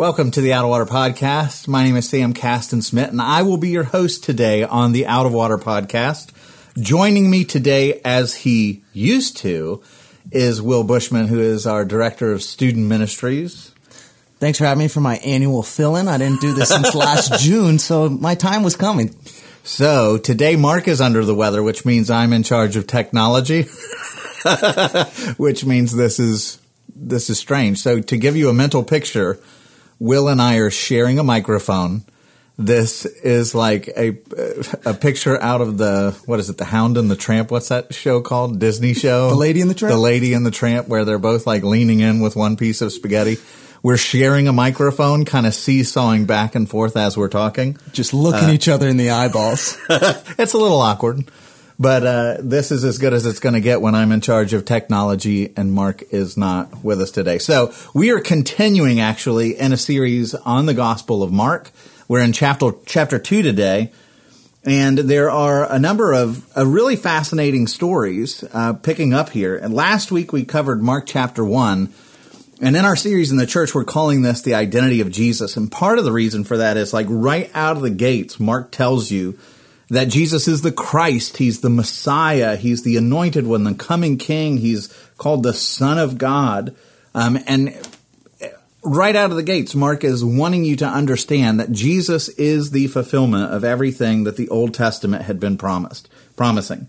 Welcome to the Out of Water Podcast. My name is Sam Caston Smith, and I will be your host today on the Out of Water Podcast. Joining me today, as he used to, is Will Bushman, who is our Director of Student Ministries. Thanks for having me for my annual fill-in. I didn't do this since last June, so my time was coming. So today, Mark is under the weather, which means I'm in charge of technology, which means this is this is strange. So to give you a mental picture, Will and I are sharing a microphone. This is like a a picture out of the what is it? The Hound and the Tramp. What's that show called? Disney show. The Lady and the Tramp? The Lady and the Tramp, where they're both like leaning in with one piece of spaghetti. We're sharing a microphone, kind of seesawing back and forth as we're talking. Just looking uh, each other in the eyeballs. it's a little awkward, but uh, this is as good as it's going to get when I'm in charge of technology and Mark is not with us today. So we are continuing actually in a series on the Gospel of Mark. We're in chapter chapter two today, and there are a number of uh, really fascinating stories uh, picking up here. And last week we covered Mark chapter one. And in our series in the church, we're calling this the identity of Jesus. And part of the reason for that is like right out of the gates, Mark tells you that Jesus is the Christ. He's the Messiah. He's the anointed one, the coming king. He's called the Son of God. Um, and right out of the gates, Mark is wanting you to understand that Jesus is the fulfillment of everything that the Old Testament had been promised, promising.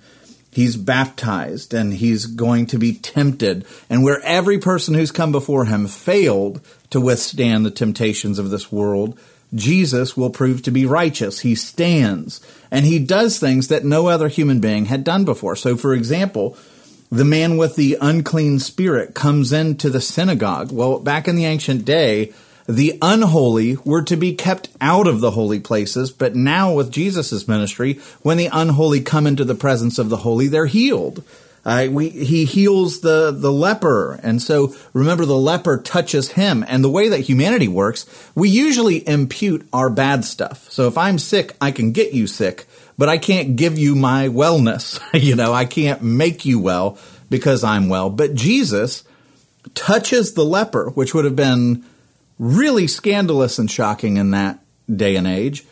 He's baptized and he's going to be tempted. And where every person who's come before him failed to withstand the temptations of this world, Jesus will prove to be righteous. He stands and he does things that no other human being had done before. So, for example, the man with the unclean spirit comes into the synagogue. Well, back in the ancient day, the unholy were to be kept out of the holy places, but now with Jesus' ministry, when the unholy come into the presence of the holy, they're healed. Uh, we, he heals the, the leper. And so remember, the leper touches him. And the way that humanity works, we usually impute our bad stuff. So if I'm sick, I can get you sick, but I can't give you my wellness. you know, I can't make you well because I'm well. But Jesus touches the leper, which would have been really scandalous and shocking in that day and age.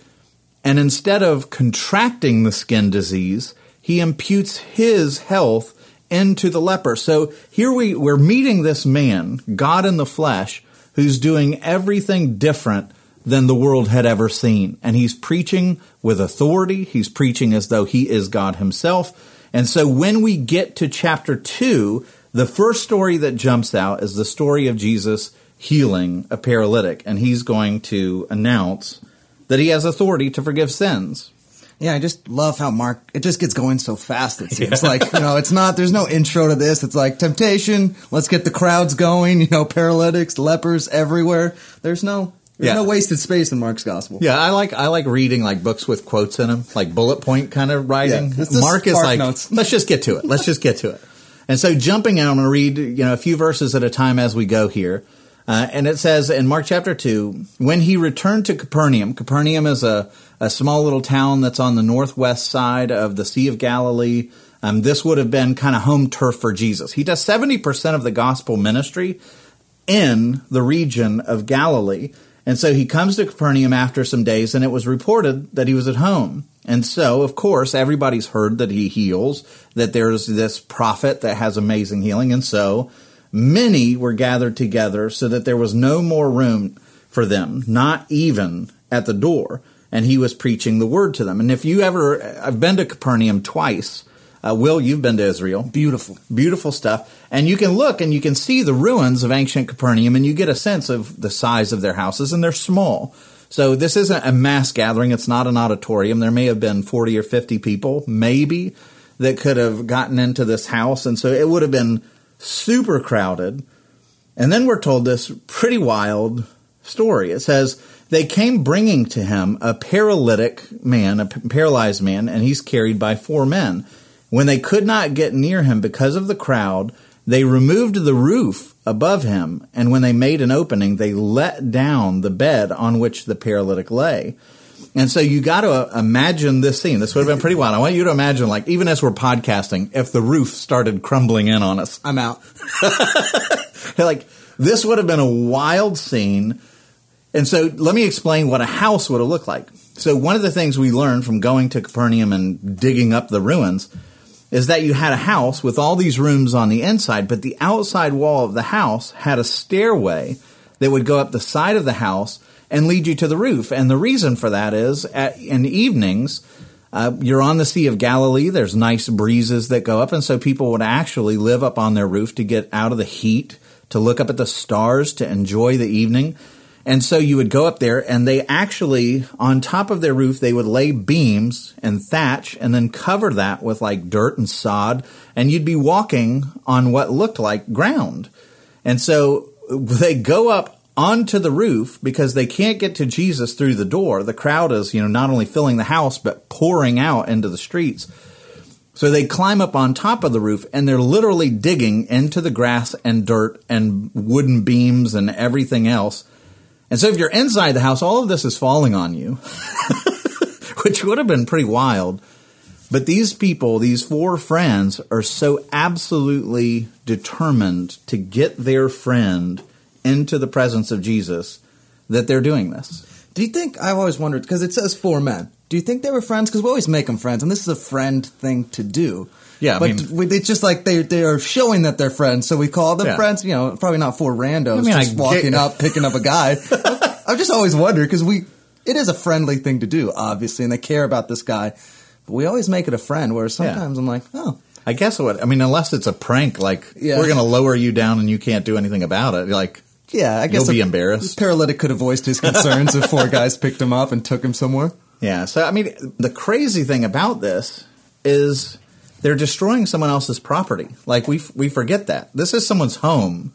And instead of contracting the skin disease, he imputes his health into the leper. So here we, we're meeting this man, God in the flesh, who's doing everything different than the world had ever seen. And he's preaching with authority. He's preaching as though he is God himself. And so when we get to chapter two, the first story that jumps out is the story of Jesus healing a paralytic. And he's going to announce that he has authority to forgive sins. Yeah, I just love how Mark, it just gets going so fast. It seems yeah. like, you know, it's not, there's no intro to this. It's like temptation. Let's get the crowds going, you know, paralytics, lepers everywhere. There's no, there's yeah. no wasted space in Mark's gospel. Yeah, I like I like reading like books with quotes in them, like bullet point kind of writing. Yeah, Mark is like, notes. let's just get to it. Let's just get to it. And so jumping in, I'm going to read you know a few verses at a time as we go here. Uh, and it says in Mark chapter 2, when he returned to Capernaum, Capernaum is a, a small little town that's on the northwest side of the Sea of Galilee. Um, this would have been kind of home turf for Jesus. He does 70% of the gospel ministry in the region of Galilee. And so he comes to Capernaum after some days, and it was reported that he was at home. And so, of course, everybody's heard that he heals, that there's this prophet that has amazing healing. And so Many were gathered together so that there was no more room for them, not even at the door. And he was preaching the word to them. And if you ever, I've been to Capernaum twice. Uh, Will, you've been to Israel. Beautiful. Beautiful stuff. And you can look and you can see the ruins of ancient Capernaum and you get a sense of the size of their houses and they're small. So this isn't a mass gathering. It's not an auditorium. There may have been 40 or 50 people, maybe, that could have gotten into this house. And so it would have been super crowded. And then we're told this pretty wild story. It says, They came bringing to him a paralytic man, a paralyzed man, and he's carried by four men. When they could not get near him because of the crowd, they removed the roof above him, and when they made an opening, they let down the bed on which the paralytic lay. And so you got to uh, imagine this scene. This would have been pretty wild. I want you to imagine, like, even as we're podcasting, if the roof started crumbling in on us. I'm out. like, this would have been a wild scene. And so let me explain what a house would have looked like. So one of the things we learned from going to Capernaum and digging up the ruins is that you had a house with all these rooms on the inside, but the outside wall of the house had a stairway that would go up the side of the house and lead you to the roof. And the reason for that is at, in evenings, uh, you're on the Sea of Galilee. There's nice breezes that go up. And so people would actually live up on their roof to get out of the heat, to look up at the stars, to enjoy the evening. And so you would go up there and they actually, on top of their roof, they would lay beams and thatch and then cover that with like dirt and sod. And you'd be walking on what looked like ground. And so they go up onto the roof because they can't get to Jesus through the door. The crowd is, you know, not only filling the house, but pouring out into the streets. So they climb up on top of the roof and they're literally digging into the grass and dirt and wooden beams and everything else and so if you're inside the house, all of this is falling on you, which would have been pretty wild. But these people, these four friends, are so absolutely determined to get their friend into the presence of Jesus that they're doing this. Do you think, I've always wondered, because it says four men. Do you think they were friends? Because we always make them friends, and this is a friend thing to do. Yeah, I but mean- it's just like they they are showing that they're friends, so we call them Yeah. friends. You know, probably not four randos I mean, I just get- walking up, picking up a guy. I've just always wondered because we it is a friendly thing to do, obviously, and they care about this guy. But we always make it a friend. Where sometimes I'm like, oh, I guess what I mean, unless it's a prank, like Yeah. we're going to lower you down and you can't do anything about it. Like, yeah, I guess You'll be embarrassed. Paralytic could have voiced his concerns if four guys picked him up and took him somewhere. yeah. So I mean, the crazy thing about this is they're destroying someone else's property. Like we we forget that this is someone's home.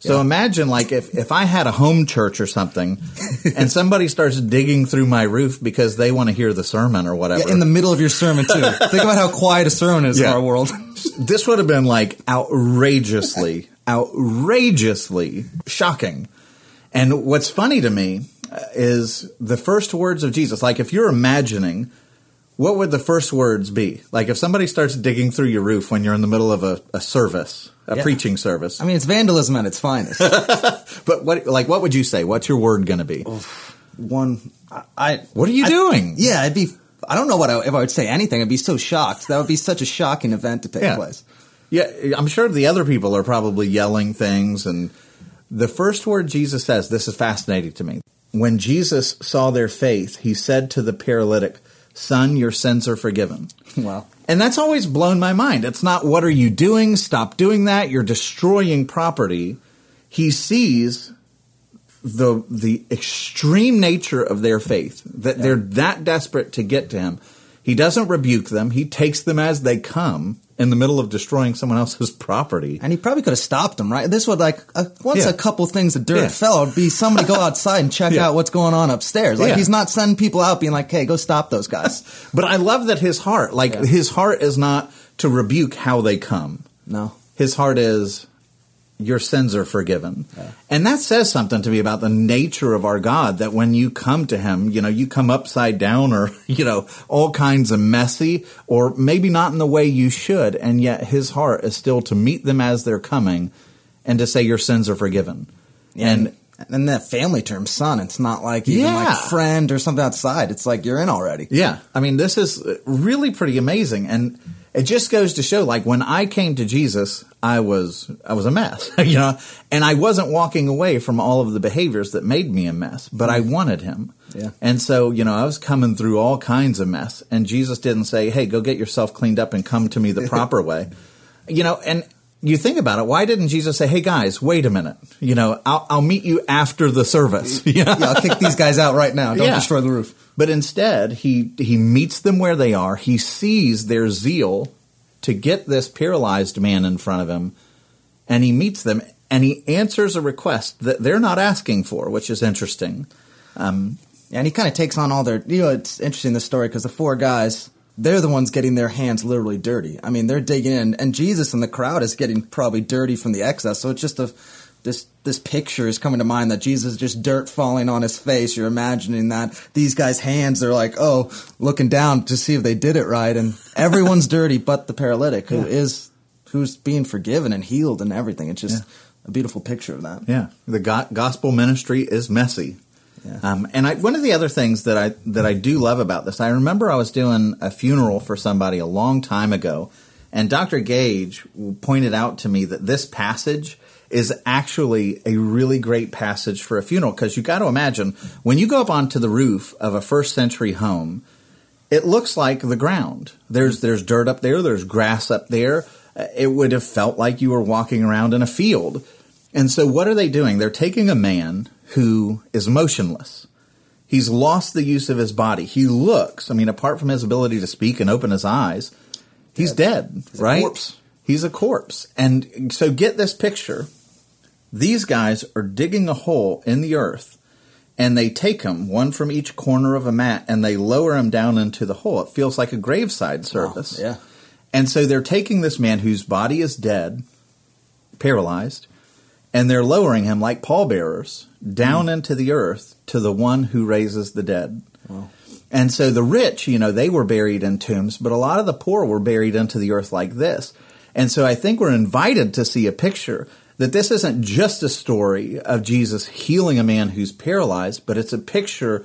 So Yeah. imagine like if, if I had a home church or something and somebody starts digging through my roof because they want to hear the sermon or whatever. Yeah, in the middle of your sermon too. Think about how quiet a sermon is Yeah. in our world. this would have been like outrageously, outrageously shocking. And what's funny to me uh, is the first words of Jesus. Like if you're imagining, what would the first words be? Like if somebody starts digging through your roof when you're in the middle of a, a service, a Yeah. preaching service. I mean, it's vandalism at its finest. but what, like, what would you say? What's your word going to be? One, I, I What are you I- doing? Yeah, I'd be. I don't know what I, if I would say anything. I'd be so shocked. That would be such a shocking event to take Yeah. place. Yeah, I'm sure the other people are probably yelling things. And the first word Jesus says, this is fascinating to me. When Jesus saw their faith, he said to the paralytic, Son, your sins are forgiven. Wow. And that's always blown my mind. It's not, what are you doing? Stop doing that. You're destroying property. He sees the the extreme nature of their faith that they're that desperate to get to him. He doesn't rebuke them. He takes them as they come in the middle of destroying someone else's property. And he probably could have stopped him, right? This would like uh, once Yeah. a couple things of dirt Yeah. fell, it'd be somebody go outside and check Yeah. out what's going on upstairs. Like he's not sending people out being like, "Hey, go stop those guys." But I love that his heart, like his heart is not to rebuke how they come. no. His heart is your sins are forgiven. And that says something to me about the nature of our God that when you come to him, you know, you come upside down or, you know, all kinds of messy or maybe not in the way you should. And yet his heart is still to meet them as they're coming and to say your sins are forgiven. And And and that family term, son, it's not like even Yeah. like friend or something outside. It's like you're in already. Yeah, I mean, this is really pretty amazing, and it just goes to show. Like when I came to Jesus, I was I was a mess, you know, and I wasn't walking away from all of the behaviors that made me a mess, but I wanted Him. Yeah. and so you know, I was coming through all kinds of mess, and Jesus didn't say, "Hey, go get yourself cleaned up and come to me the proper way," you know, and. You think about it. Why didn't Jesus say, "Hey guys, wait a minute. You know, I'll, I'll meet you after the service." Yeah, I'll kick these guys out right now. Don't Yeah. destroy the roof. But instead, he he meets them where they are. He sees their zeal to get this paralyzed man in front of him, and he meets them. and he answers a request that they're not asking for, which is interesting. Um, and he kind of takes on all their. You know, it's interesting this story because the four guys, they're the ones getting their hands literally dirty. I mean, they're digging in, and Jesus in the crowd is getting probably dirty from the excess. So it's just a this this picture is coming to mind that Jesus is just dirt falling on his face. You're imagining that these guys' hands they're like, oh, looking down to see if they did it right, and everyone's dirty but the paralytic who Yeah. is who's being forgiven and healed and everything. It's just a beautiful picture of that. Yeah, the go- gospel ministry is messy. Yeah. Um, and I, one of the other things that I that I do love about this, I remember I was doing a funeral for somebody a long time ago, and Dr. Gage pointed out to me that this passage is actually a really great passage for a funeral because you got to imagine when you go up onto the roof of a first century home, it looks like the ground. There's there's dirt up there. There's grass up there. It would have felt like you were walking around in a field. And so, what are they doing? They're taking a man who is motionless. He's lost the use of his body. He looks. I mean, apart from his ability to speak and open his eyes, he's dead. a right? corpse. He's a corpse. And so, get this picture. These guys are digging a hole in the earth and they take him, one from each corner of a mat, and they lower him down into the hole. It feels like a graveside service. yeah. And so they're taking this man whose body is dead, paralyzed, and they're lowering him like pallbearers down hmm. into the earth to the one who raises the dead. And so the rich, you know, they were buried in tombs, but a lot of the poor were buried into the earth like this. And so I think we're invited to see a picture that this isn't just a story of Jesus healing a man who's paralyzed, but it's a picture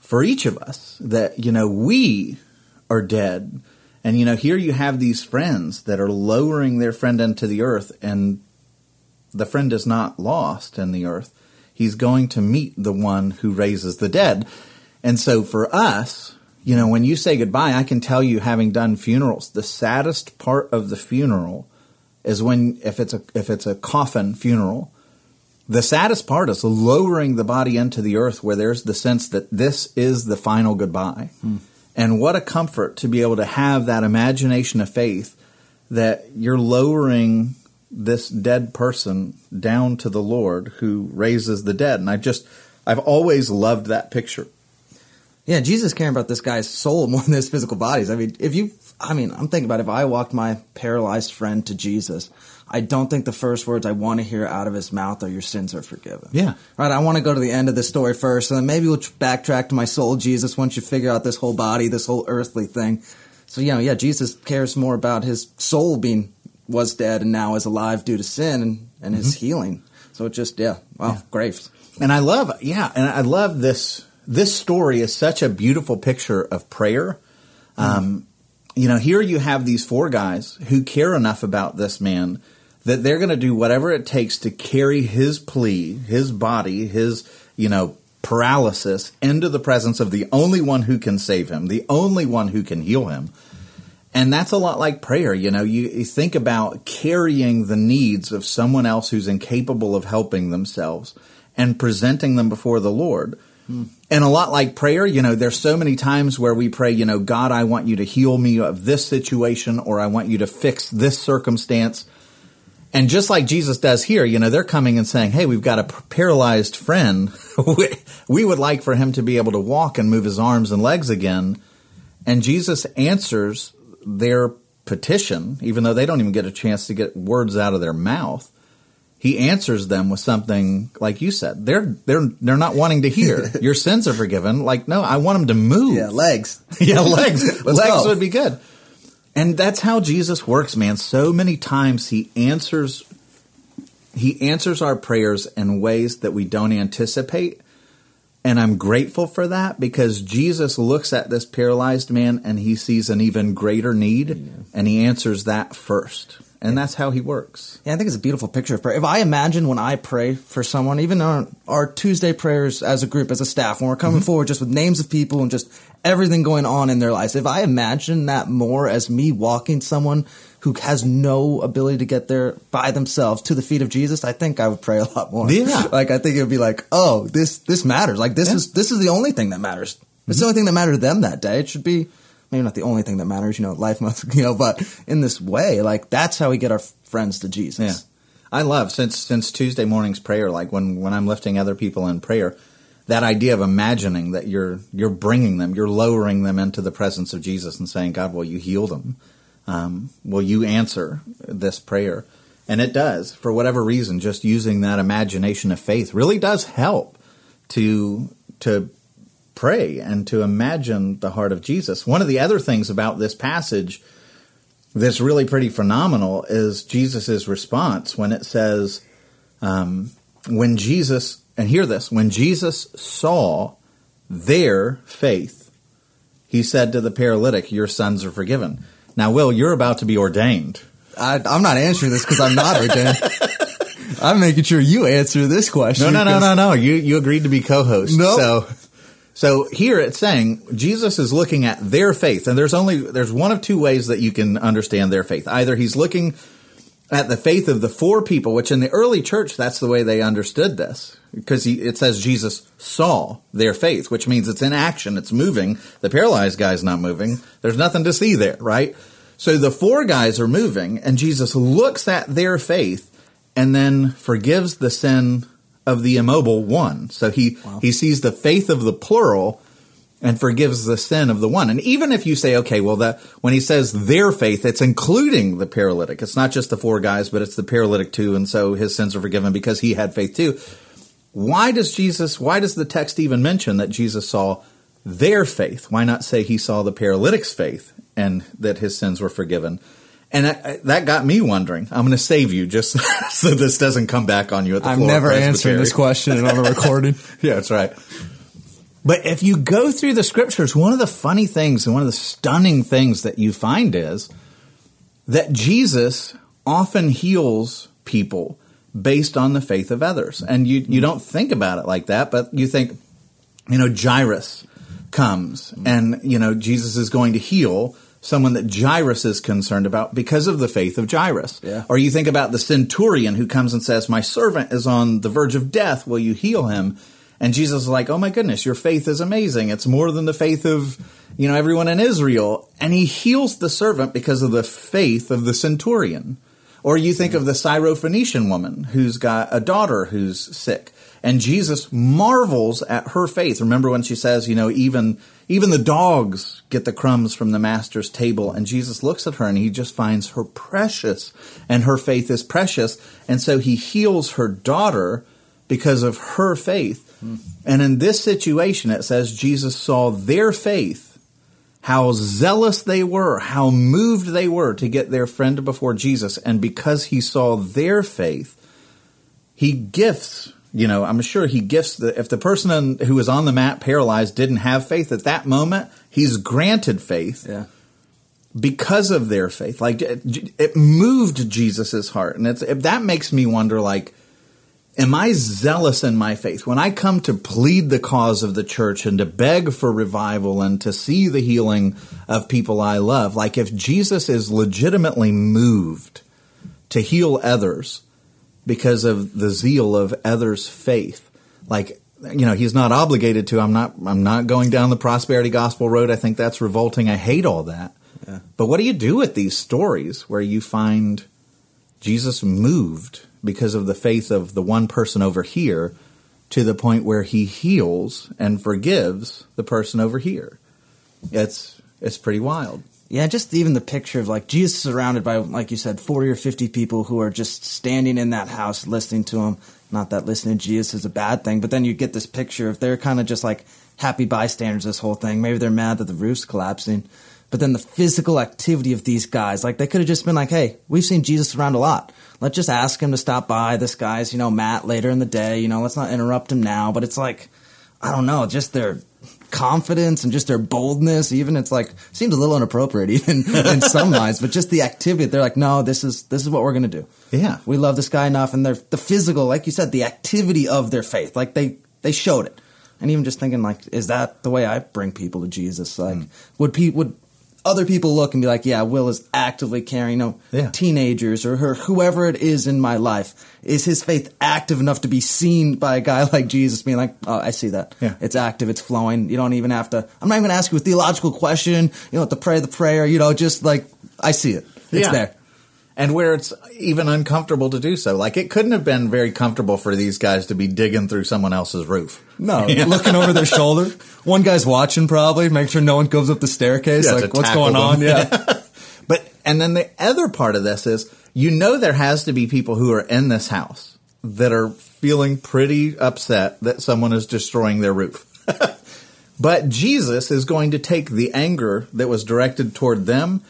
for each of us that, you know, we are dead. And, you know, here you have these friends that are lowering their friend into the earth, and the friend is not lost in the earth. He's going to meet the one who raises the dead. And so for us, you know, when you say goodbye, I can tell you, having done funerals, the saddest part of the funeral is when if it's a if it's a coffin funeral, the saddest part is lowering the body into the earth where there's the sense that this is the final goodbye. Hmm. And what a comfort to be able to have that imagination of faith that you're lowering this dead person down to the Lord who raises the dead. And I just I've always loved that picture. Yeah, Jesus caring about this guy's soul more than his physical bodies. I mean, if you, I mean, I'm thinking about if I walked my paralyzed friend to Jesus, I don't think the first words I want to hear out of his mouth are "Your sins are forgiven." Yeah. right. I want to go to the end of the story first, and then maybe we'll backtrack to my soul, Jesus, once you figure out this whole body, this whole earthly thing. So you know, yeah, Jesus cares more about his soul being was dead and now is alive due to sin and, and his mm-hmm. healing. So it just, yeah, wow, great. And I love, yeah, and I love this. This story is such a beautiful picture of prayer. Um, you know, here you have these four guys who care enough about this man that they're going to do whatever it takes to carry his plea, his body, his, you know, paralysis into the presence of the only one who can save him, the only one who can heal him. And that's a lot like prayer. You know, you, you think about carrying the needs of someone else who's incapable of helping themselves and presenting them before the Lord. And a lot like prayer, you know, there's so many times where we pray, you know, God, I want you to heal me of this situation or I want you to fix this circumstance. And just like Jesus does here, you know, they're coming and saying, Hey, we've got a paralyzed friend. we, would like for him to be able to walk and move his arms and legs again. And Jesus answers their petition, even though they don't even get a chance to get words out of their mouth. He answers them with something like you said. They're they're they're not wanting to hear. Your sins are forgiven. Like no, I want them to move. Yeah, legs. yeah, legs. Legs go. would be good. And that's how Jesus works, man. So many times he answers he answers our prayers in ways that we don't anticipate. And I'm grateful for that because Jesus looks at this paralyzed man and he sees an even greater need and he answers that first. And that's how he works. Yeah, I think it's a beautiful picture of prayer. If I imagine when I pray for someone, even on our Tuesday prayers as a group, as a staff, when we're coming mm-hmm. forward just with names of people and just everything going on in their lives, if I imagine that more as me walking someone who has no ability to get there by themselves to the feet of Jesus, I think I would pray a lot more. Yeah. like I think it would be like, oh, this this matters. Like this Yeah. is this is the only thing that matters. It's mm-hmm. the only thing that mattered to them that day. It should be maybe not the only thing that matters, you know, life must, you know, but in this way, like that's how we get our friends to Jesus. Yeah. I love since since Tuesday morning's prayer, like when when I'm lifting other people in prayer, that idea of imagining that you're you're bringing them, you're lowering them into the presence of Jesus and saying, God, will you heal them? Um, will you answer this prayer? And it does for whatever reason. Just using that imagination of faith really does help to to pray and to imagine the heart of Jesus. One of the other things about this passage that's really pretty phenomenal is Jesus' response when it says, um, when Jesus, and hear this, when Jesus saw their faith, he said to the paralytic, Your sons are forgiven. Now, Will, you're about to be ordained. I, I'm not answering this because I'm not ordained. I'm making sure you answer this question. No, no, no, no, no. You you agreed to be co-host. Nope. So so here it's saying Jesus is looking at their faith, and there's only there's one of two ways that you can understand their faith. Either he's looking at the faith of the four people, which in the early church that's the way they understood this, because he, it says Jesus saw their faith, which means it's in action, it's moving. The paralyzed guy's not moving. There's nothing to see there, right? So the four guys are moving, and Jesus looks at their faith and then forgives the sin of the immobile one. So he he sees the faith of the plural and forgives the sin of the one. And even if you say, okay, well, that when he says their faith, it's including the paralytic. It's not just the four guys, but it's the paralytic too, and so his sins are forgiven because he had faith too. Why does Jesus? Why does the text even mention that Jesus saw their faith? Why not say he saw the paralytic's faith and that his sins were forgiven? And that, that got me wondering. I'm going to save you just so this doesn't come back on you at the I'm never answering this question on a recording. Yeah, that's right. But if you go through the scriptures, one of the funny things and one of the stunning things that you find is that Jesus often heals people based on the faith of others. And you, you don't think about it like that, but you think, you know, Jairus comes and, you know, Jesus is going to heal someone that Jairus is concerned about because of the faith of Jairus. Yeah. Or you think about the centurion who comes and says, My servant is on the verge of death. Will you heal him? And Jesus is like, Oh my goodness, your faith is amazing. It's more than the faith of, you know, everyone in Israel. And he heals the servant because of the faith of the centurion. Or you think of the Syrophoenician woman who's got a daughter who's sick. And Jesus marvels at her faith. Remember when she says, you know, even even the dogs get the crumbs from the master's table. And Jesus looks at her and he just finds her precious. And her faith is precious. And so he heals her daughter because of her faith. And in this situation, it says Jesus saw their faith how zealous they were, how moved they were to get their friend before Jesus. And because he saw their faith, he gifts, you know, I'm sure he gifts the, if the person who was on the mat paralyzed didn't have faith at that moment, he's granted faith Yeah. because of their faith. Like it, it moved Jesus's heart. And it's, that makes me wonder, like, am I zealous in my faith? When I come to plead the cause of the church and to beg for revival and to see the healing of people I love, like if Jesus is legitimately moved to heal others because of the zeal of others' faith, like you know, he's not obligated to. I'm not. I'm not going down the prosperity gospel road. I think that's revolting. I hate all that. But what do you do with these stories where you find Jesus moved because of the faith of the one person over here to the point where he heals and forgives the person over here? It's it's pretty wild. Yeah, just even the picture of like Jesus surrounded by, like you said, 40 or 50 people who are just standing in that house listening to him. Not that listening to Jesus is a bad thing, but then you get this picture of they're kind of just like happy bystanders this whole thing. Maybe they're mad that the roof's collapsing. But then the physical activity of these guys, like they could have just been like, hey, we've seen Jesus around a lot. Let's just ask him to stop by. This guy's, you know, mat later in the day. You know, let's not interrupt him now. But it's like, I don't know, just their confidence and just their boldness. Even it's like seems a little inappropriate, even in some minds. But just the activity, they're like, no, this is this is what we're gonna do. Yeah. we love this guy enough, and they're the physical, like you said, the activity of their faith, like they they showed it. And even just thinking, like, is that the way I bring people to Jesus? Like, mm. would pe- would other people look and be like, yeah, Will is actively caring, you know, Yeah. teenagers or her, whoever it is in my life. Is his faith active enough to be seen by a guy like Jesus being like, oh, I see that. Yeah. It's active, it's flowing. You don't even have to, I'm not even going to ask you a theological question. You don't have to pray the prayer, you know, just like, I see it. It's Yeah. there. And where it's even uncomfortable to do so. Like it couldn't have been very comfortable for these guys to be digging through someone else's roof. No, looking over their shoulder. One guy's watching probably, make sure no one goes up the staircase. Yeah, like, what's going them. on? Yeah. But and then the other part of this is you know there has to be people who are in this house that are feeling pretty upset that someone is destroying their roof. but Jesus is going to take the anger that was directed toward them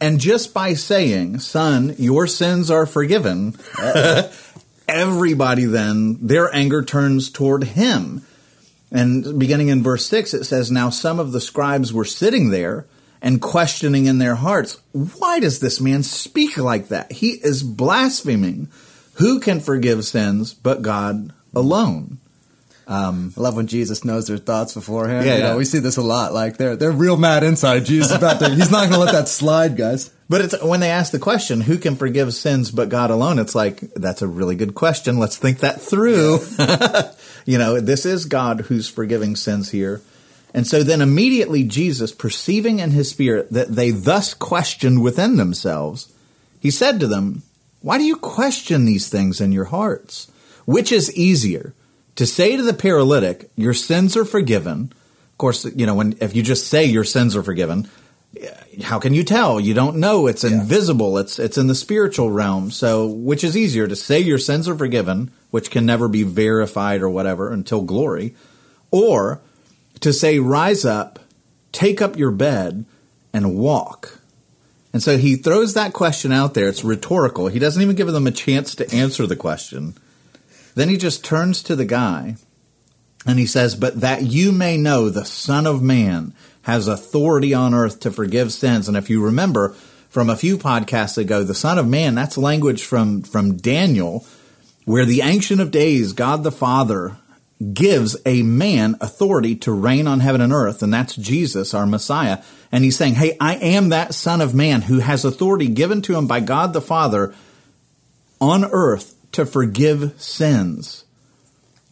and just by saying, "Son, your sins are forgiven," everybody then their anger turns toward him. And beginning in verse 6, it says, Now some of the scribes were sitting there and questioning in their hearts, Why does this man speak like that? He is blaspheming. Who can forgive sins but God alone? Um, I love when Jesus knows their thoughts beforehand. Yeah, You know, yeah. we see this a lot. Like they're they're real mad inside. Jesus about to. He's not going to let that slide, guys. But it's when they ask the question, who can forgive sins but God alone? It's like, that's a really good question. Let's think that through. you know, this is God who's forgiving sins here. And so then immediately Jesus, perceiving in his spirit that they thus questioned within themselves, he said to them, Why do you question these things in your hearts? Which is easier, to say to the paralytic, Your sins are forgiven? Of course, you know, when if you just say your sins are forgiven, how can you tell? You don't know. It's invisible. It's it's in the spiritual realm. So, which is easier to say your sins are forgiven, which can never be verified or whatever until glory, or to say rise up, take up your bed and walk. And so he throws that question out there. It's rhetorical. He doesn't even give them a chance to answer the question. Then he just turns to the guy and he says, But that you may know the Son of Man has authority on earth to forgive sins. And if you remember from a few podcasts ago, the Son of Man, that's language from, from Daniel, where the Ancient of Days, God the Father, gives a man authority to reign on heaven and earth, and that's Jesus, our Messiah. And he's saying, Hey, I am that Son of Man who has authority given to him by God the Father on earth to forgive sins.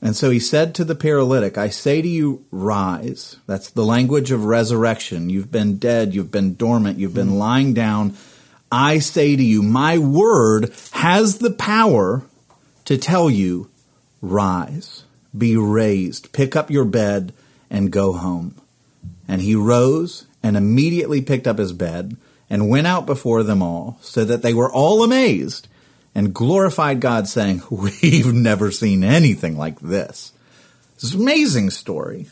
And so he said to the paralytic, I say to you, rise. That's the language of resurrection. You've been dead, you've been dormant, you've been hmm. lying down. I say to you, my word has the power to tell you, rise, be raised, pick up your bed, and go home. And he rose and immediately picked up his bed and went out before them all, so that they were all amazed and glorified God, saying, We've never seen anything like this. An amazing story.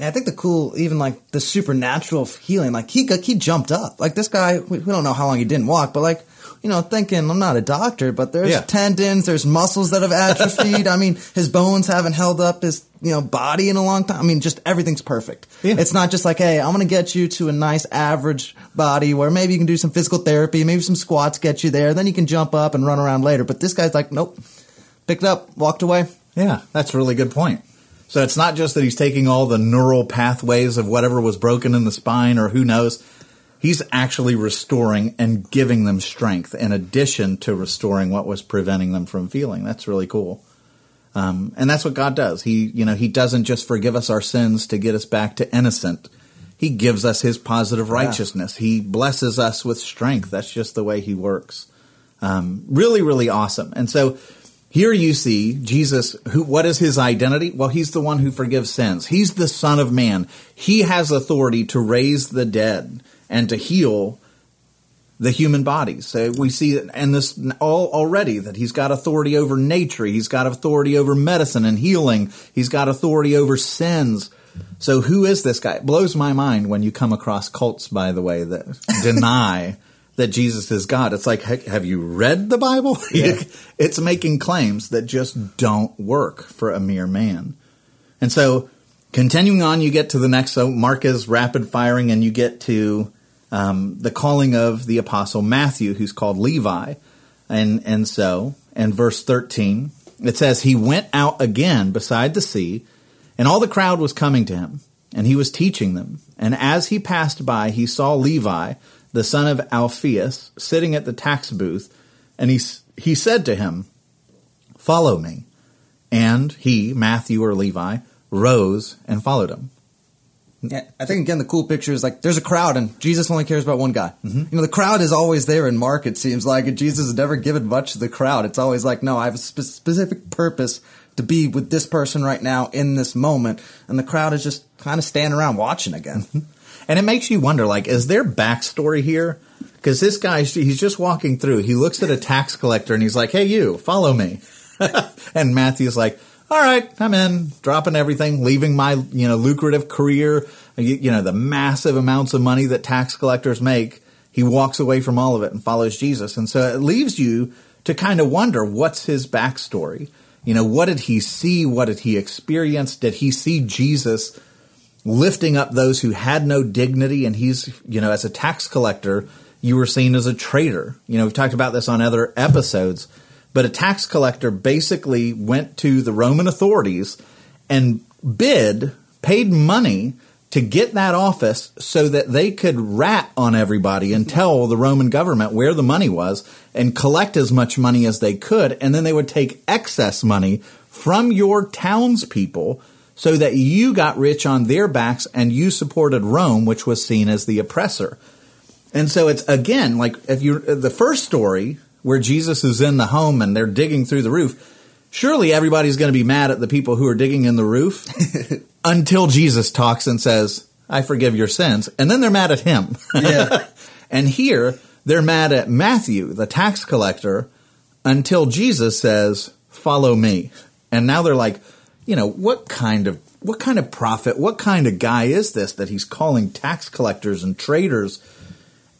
I think the cool, even like the supernatural healing, like he he jumped up. Like this guy, we, we don't know how long he didn't walk, but like you know, thinking I'm not a doctor, but there's Yeah. tendons, there's muscles that have atrophied. I mean, his bones haven't held up his you know body in a long time. I mean, just everything's perfect. Yeah. It's not just like, hey, I'm gonna get you to a nice average body where maybe you can do some physical therapy, maybe some squats get you there, then you can jump up and run around later. But this guy's like, nope, picked up, walked away. Yeah, that's a really good point. So it's not just that he's taking all the neural pathways of whatever was broken in the spine or who knows. He's actually restoring and giving them strength in addition to restoring what was preventing them from feeling. That's really cool. Um, and that's what God does. He, you know, he doesn't just forgive us our sins to get us back to innocent. He gives us his positive righteousness. He blesses us with strength. That's just the way he works. Um, really, really awesome. And so here you see Jesus, who, what is his identity? Well, he's the one who forgives sins. He's the son of man. He has authority to raise the dead and to heal the human bodies. So we see in this all already that he's got authority over nature. He's got authority over medicine and healing. He's got authority over sins. So who is this guy? It blows my mind when you come across cults, by the way, that deny that Jesus is God. It's like, have you read the Bible? it's making claims that just don't work for a mere man. And so, continuing on, you get to the next. So, Mark is rapid firing, and you get to um, the calling of the apostle Matthew, who's called Levi. And, and so, in verse 13, it says, He went out again beside the sea, and all the crowd was coming to him, and he was teaching them. And as he passed by, he saw Levi, the son of Alphaeus, sitting at the tax booth, and he, he said to him, Follow me. And he, Matthew or Levi, rose and followed him. Yeah, I think again the cool picture is like there's a crowd and Jesus only cares about one guy. Mm-hmm. You know, the crowd is always there in Mark. It seems like and Jesus has never given much to the crowd. It's always like, no, I have a spe- specific purpose to be with this person right now in this moment, and the crowd is just kind of standing around watching again. Mm-hmm. And it makes you wonder, like, is there backstory here? Because this guy, he's just walking through. He looks at a tax collector and he's like, "Hey, you, follow me." and Matthew's like, "All right, I'm in, dropping everything, leaving my you know lucrative career, uh, you, you know the massive amounts of money that tax collectors make." He walks away from all of it and follows Jesus, and so it leaves you to kind of wonder what's his backstory. You know, what did he see? What did he experience? Did he see Jesus? lifting up those who had no dignity and he's you know as a tax collector you were seen as a traitor you know we've talked about this on other episodes but a tax collector basically went to the roman authorities and bid paid money to get that office so that they could rat on everybody and tell the roman government where the money was and collect as much money as they could and then they would take excess money from your townspeople so that you got rich on their backs and you supported Rome, which was seen as the oppressor. And so it's again like if you the first story where Jesus is in the home and they're digging through the roof, surely everybody's going to be mad at the people who are digging in the roof until Jesus talks and says, "I forgive your sins," and then they're mad at him. Yeah. and here they're mad at Matthew, the tax collector, until Jesus says, "Follow me." And now they're like, you know, what kind of what kind of prophet, what kind of guy is this that he's calling tax collectors and traders?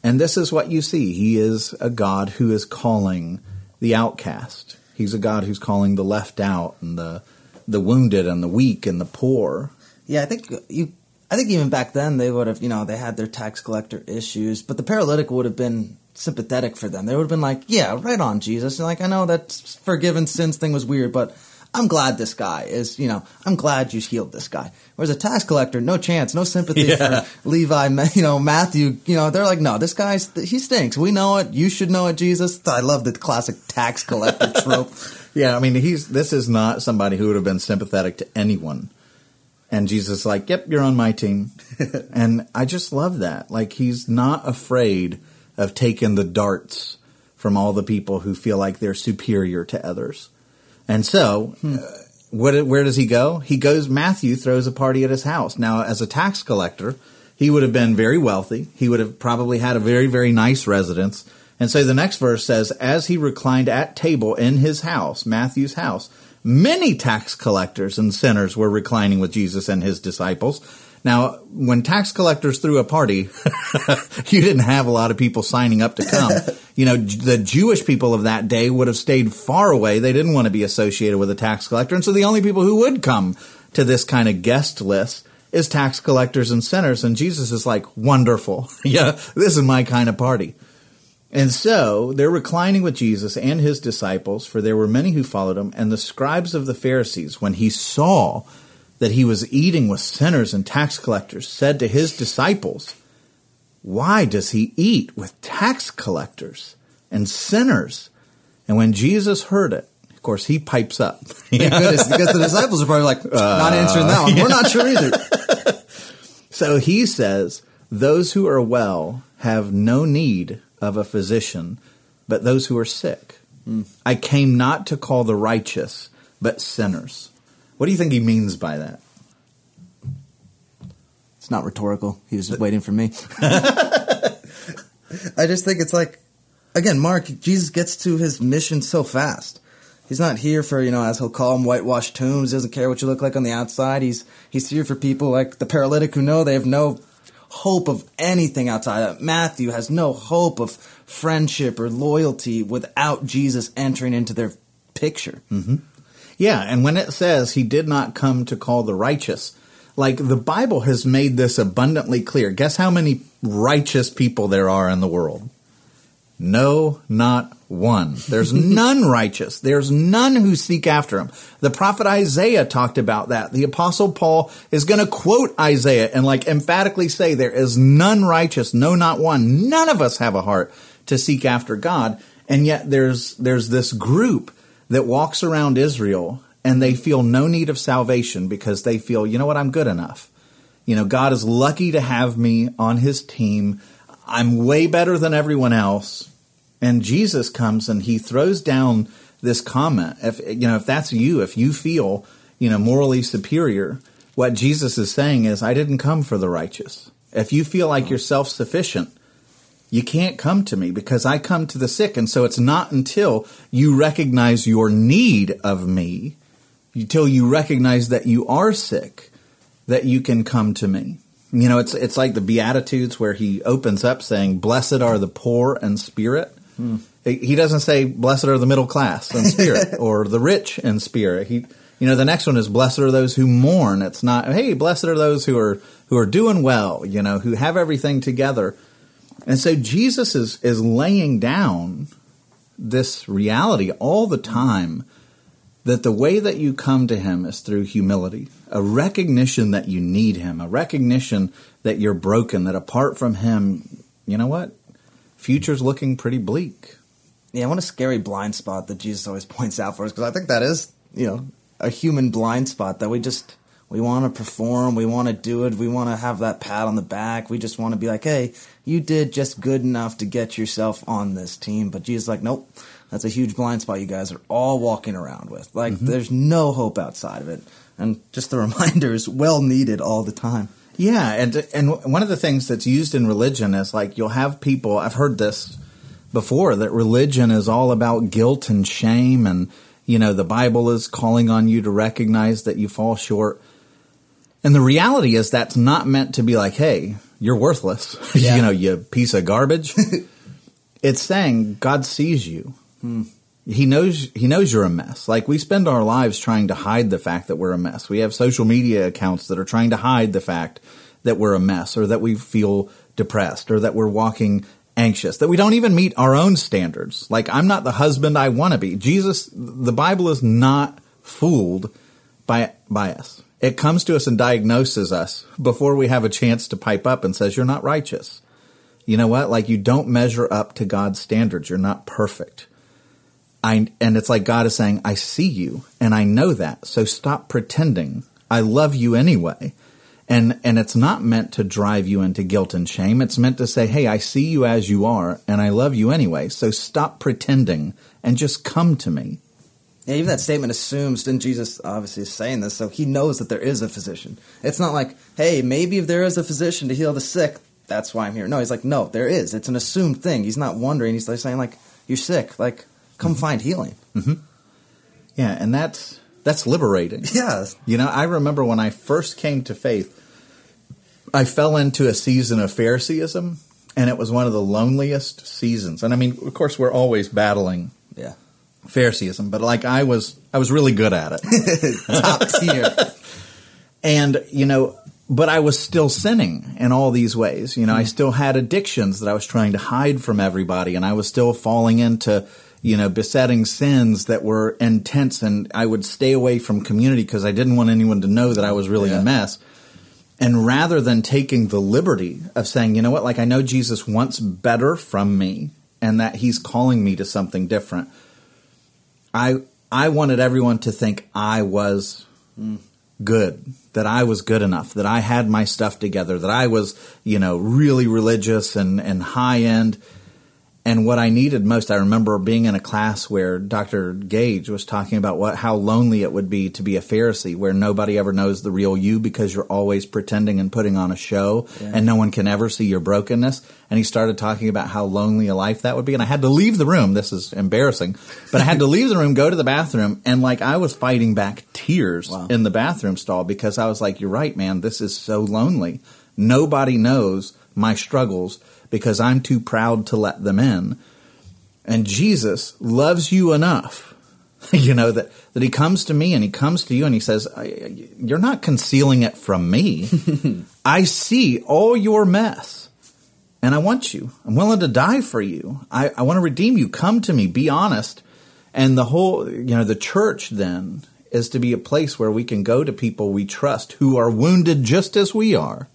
And this is what you see. He is a God who is calling the outcast. He's a God who's calling the left out and the the wounded and the weak and the poor. Yeah, I think you. I think even back then they would have, you know, they had their tax collector issues, but the paralytic would have been sympathetic for them. They would have been like, "Yeah, right on, Jesus." And like, I know that forgiven sins thing was weird, but I'm glad this guy is, you know, I'm glad you healed this guy. Whereas a tax collector, no chance, no sympathy Yeah. for Levi, you know, Matthew, you know, they're like, no, this guy's, he stinks. We know it. You should know it, Jesus. I love the classic tax collector trope. Yeah, I mean, he's this is not somebody who would have been sympathetic to anyone. And Jesus is like, "Yep, you're on my team." and I just love that. Like he's not afraid of taking the darts from all the people who feel like they're superior to others. And so, uh, what, where does he go? He goes. Matthew throws a party at his house. Now, as a tax collector, he would have been very wealthy. He would have probably had a very, very nice residence. And so the next verse says, As he reclined at table in his house, Matthew's house, many tax collectors and sinners were reclining with Jesus and his disciples. Now, when tax collectors threw a party, you didn't have a lot of people signing up to come. you know, the Jewish people of that day would have stayed far away. They didn't want to be associated with a tax collector. And so the only people who would come to this kind of guest list is tax collectors and sinners. And Jesus is like, wonderful. yeah, this is my kind of party. And so they're reclining with Jesus and his disciples, for there were many who followed him. And the scribes of the Pharisees, when he saw that he was eating with sinners and tax collectors, said to his disciples, Why does he eat with tax collectors and sinners? And when Jesus heard it, of course, he pipes up. Thank goodness, because the disciples are probably like, not uh, answering that one. We're not sure either. So he says, Those who are well have no need of a physician, but those who are sick. Hmm. I came not to call the righteous, but sinners. What do you think he means by that? It's not rhetorical. He was just waiting for me. I just think it's like, again, Mark, Jesus gets to his mission so fast. He's not here for, you know, as he'll call them, whitewashed tombs. He doesn't care what you look like on the outside. He's he's here for people like the paralytic who know they have no hope of anything outside. Matthew has no hope of friendship or loyalty without Jesus entering into their picture. Mm-hmm. Yeah, and when it says he did not come to call the righteous, like the Bible has made this abundantly clear. Guess how many righteous people there are in the world? No, not one. There's none righteous. There's none who seek after him. The prophet Isaiah talked about that. The apostle Paul is going to quote Isaiah and like emphatically say there is none righteous, no, not one. None of us have a heart to seek after God. And yet there's, there's this group that walks around Israel and they feel no need of salvation because they feel, you know what, I'm good enough. You know, God is lucky to have me on his team. I'm way better than everyone else. And Jesus comes and he throws down this comment. If you know, if that's you, if you feel, you know, morally superior, what Jesus is saying is I didn't come for the righteous. If you feel like mm. you're self-sufficient, you can't come to me because I come to the sick. And so it's not until you recognize your need of me, until you recognize that you are sick, that you can come to me. You know, it's it's like the Beatitudes where he opens up saying, "Blessed are the poor in spirit." Hmm. He doesn't say, "Blessed are the middle class in spirit" or the rich in spirit. He, you know, the next one is, "Blessed are those who mourn." It's not, "Hey, blessed are those who are who are doing well." You know, who have everything together. And so Jesus is is laying down this reality all the time that the way that you come to him is through humility, a recognition that you need him, a recognition that you're broken, that apart from him, you know what? Future's looking pretty bleak. Yeah, what a scary blind spot that Jesus always points out for us because I think that is, you know, a human blind spot that we just we want to perform, we want to do it, we want to have that pat on the back. We just want to be like, "Hey, you did just good enough to get yourself on this team." But Jesus like, "Nope. That's a huge blind spot you guys are all walking around with. Like, mm-hmm. there's no hope outside of it. And just the reminder is well needed all the time. Yeah, and and one of the things that's used in religion is like you'll have people. I've heard this before that religion is all about guilt and shame, and you know the Bible is calling on you to recognize that you fall short. And the reality is that's not meant to be like, hey, you're worthless, yeah. you know, you piece of garbage. it's saying God sees you. Hmm. He knows he knows you're a mess. Like we spend our lives trying to hide the fact that we're a mess. We have social media accounts that are trying to hide the fact that we're a mess or that we feel depressed or that we're walking anxious, that we don't even meet our own standards. Like I'm not the husband I want to be. Jesus the Bible is not fooled by by us. It comes to us and diagnoses us before we have a chance to pipe up and says you're not righteous. You know what? Like you don't measure up to God's standards. You're not perfect. I, and it's like God is saying, I see you and I know that. So stop pretending. I love you anyway. And, and it's not meant to drive you into guilt and shame. It's meant to say, Hey, I see you as you are and I love you anyway. So stop pretending and just come to me. Yeah, even that statement assumes, and Jesus obviously is saying this, so he knows that there is a physician. It's not like, hey, maybe if there is a physician to heal the sick, that's why I'm here. No, he's like, no, there is. It's an assumed thing. He's not wondering. He's like saying, like, you're sick. Like, come mm-hmm. find healing. Mm-hmm. Yeah, and that's that's liberating. Yeah. You know, I remember when I first came to faith, I fell into a season of Phariseeism, and it was one of the loneliest seasons. And I mean, of course, we're always battling. Phariseeism, but like I was, I was really good at it, top tier. and you know, but I was still sinning in all these ways. You know, mm I still had addictions that I was trying to hide from everybody, and I was still falling into you know, besetting sins that were intense, and I would stay away from community because I didn't want anyone to know that I was really yeah. a mess. And rather than taking the liberty of saying, you know what, like I know Jesus wants better from me and that he's calling me to something different, I I wanted everyone to think I was good, that I was good enough, that I had my stuff together, that I was, you know, really religious and, and high end and what I needed most, I remember being in a class where Dr. Gage was talking about what how lonely it would be to be a Pharisee, where nobody ever knows the real you because you're always pretending and putting on a show, yeah. and no one can ever see your brokenness. And he started talking about how lonely a life that would be, and I had to leave the room. This is embarrassing, but I had to leave the room, go to the bathroom, and like I was fighting back tears wow. in the bathroom stall because I was like, "You're right, man. This is so lonely. Nobody knows my struggles." Because I'm too proud to let them in. And Jesus loves you enough, you know, that, that he comes to me and he comes to you and he says, You're not concealing it from me. I see all your mess and I want you. I'm willing to die for you. I, I want to redeem you. Come to me. Be honest. And the whole, you know, the church then is to be a place where we can go to people we trust who are wounded just as we are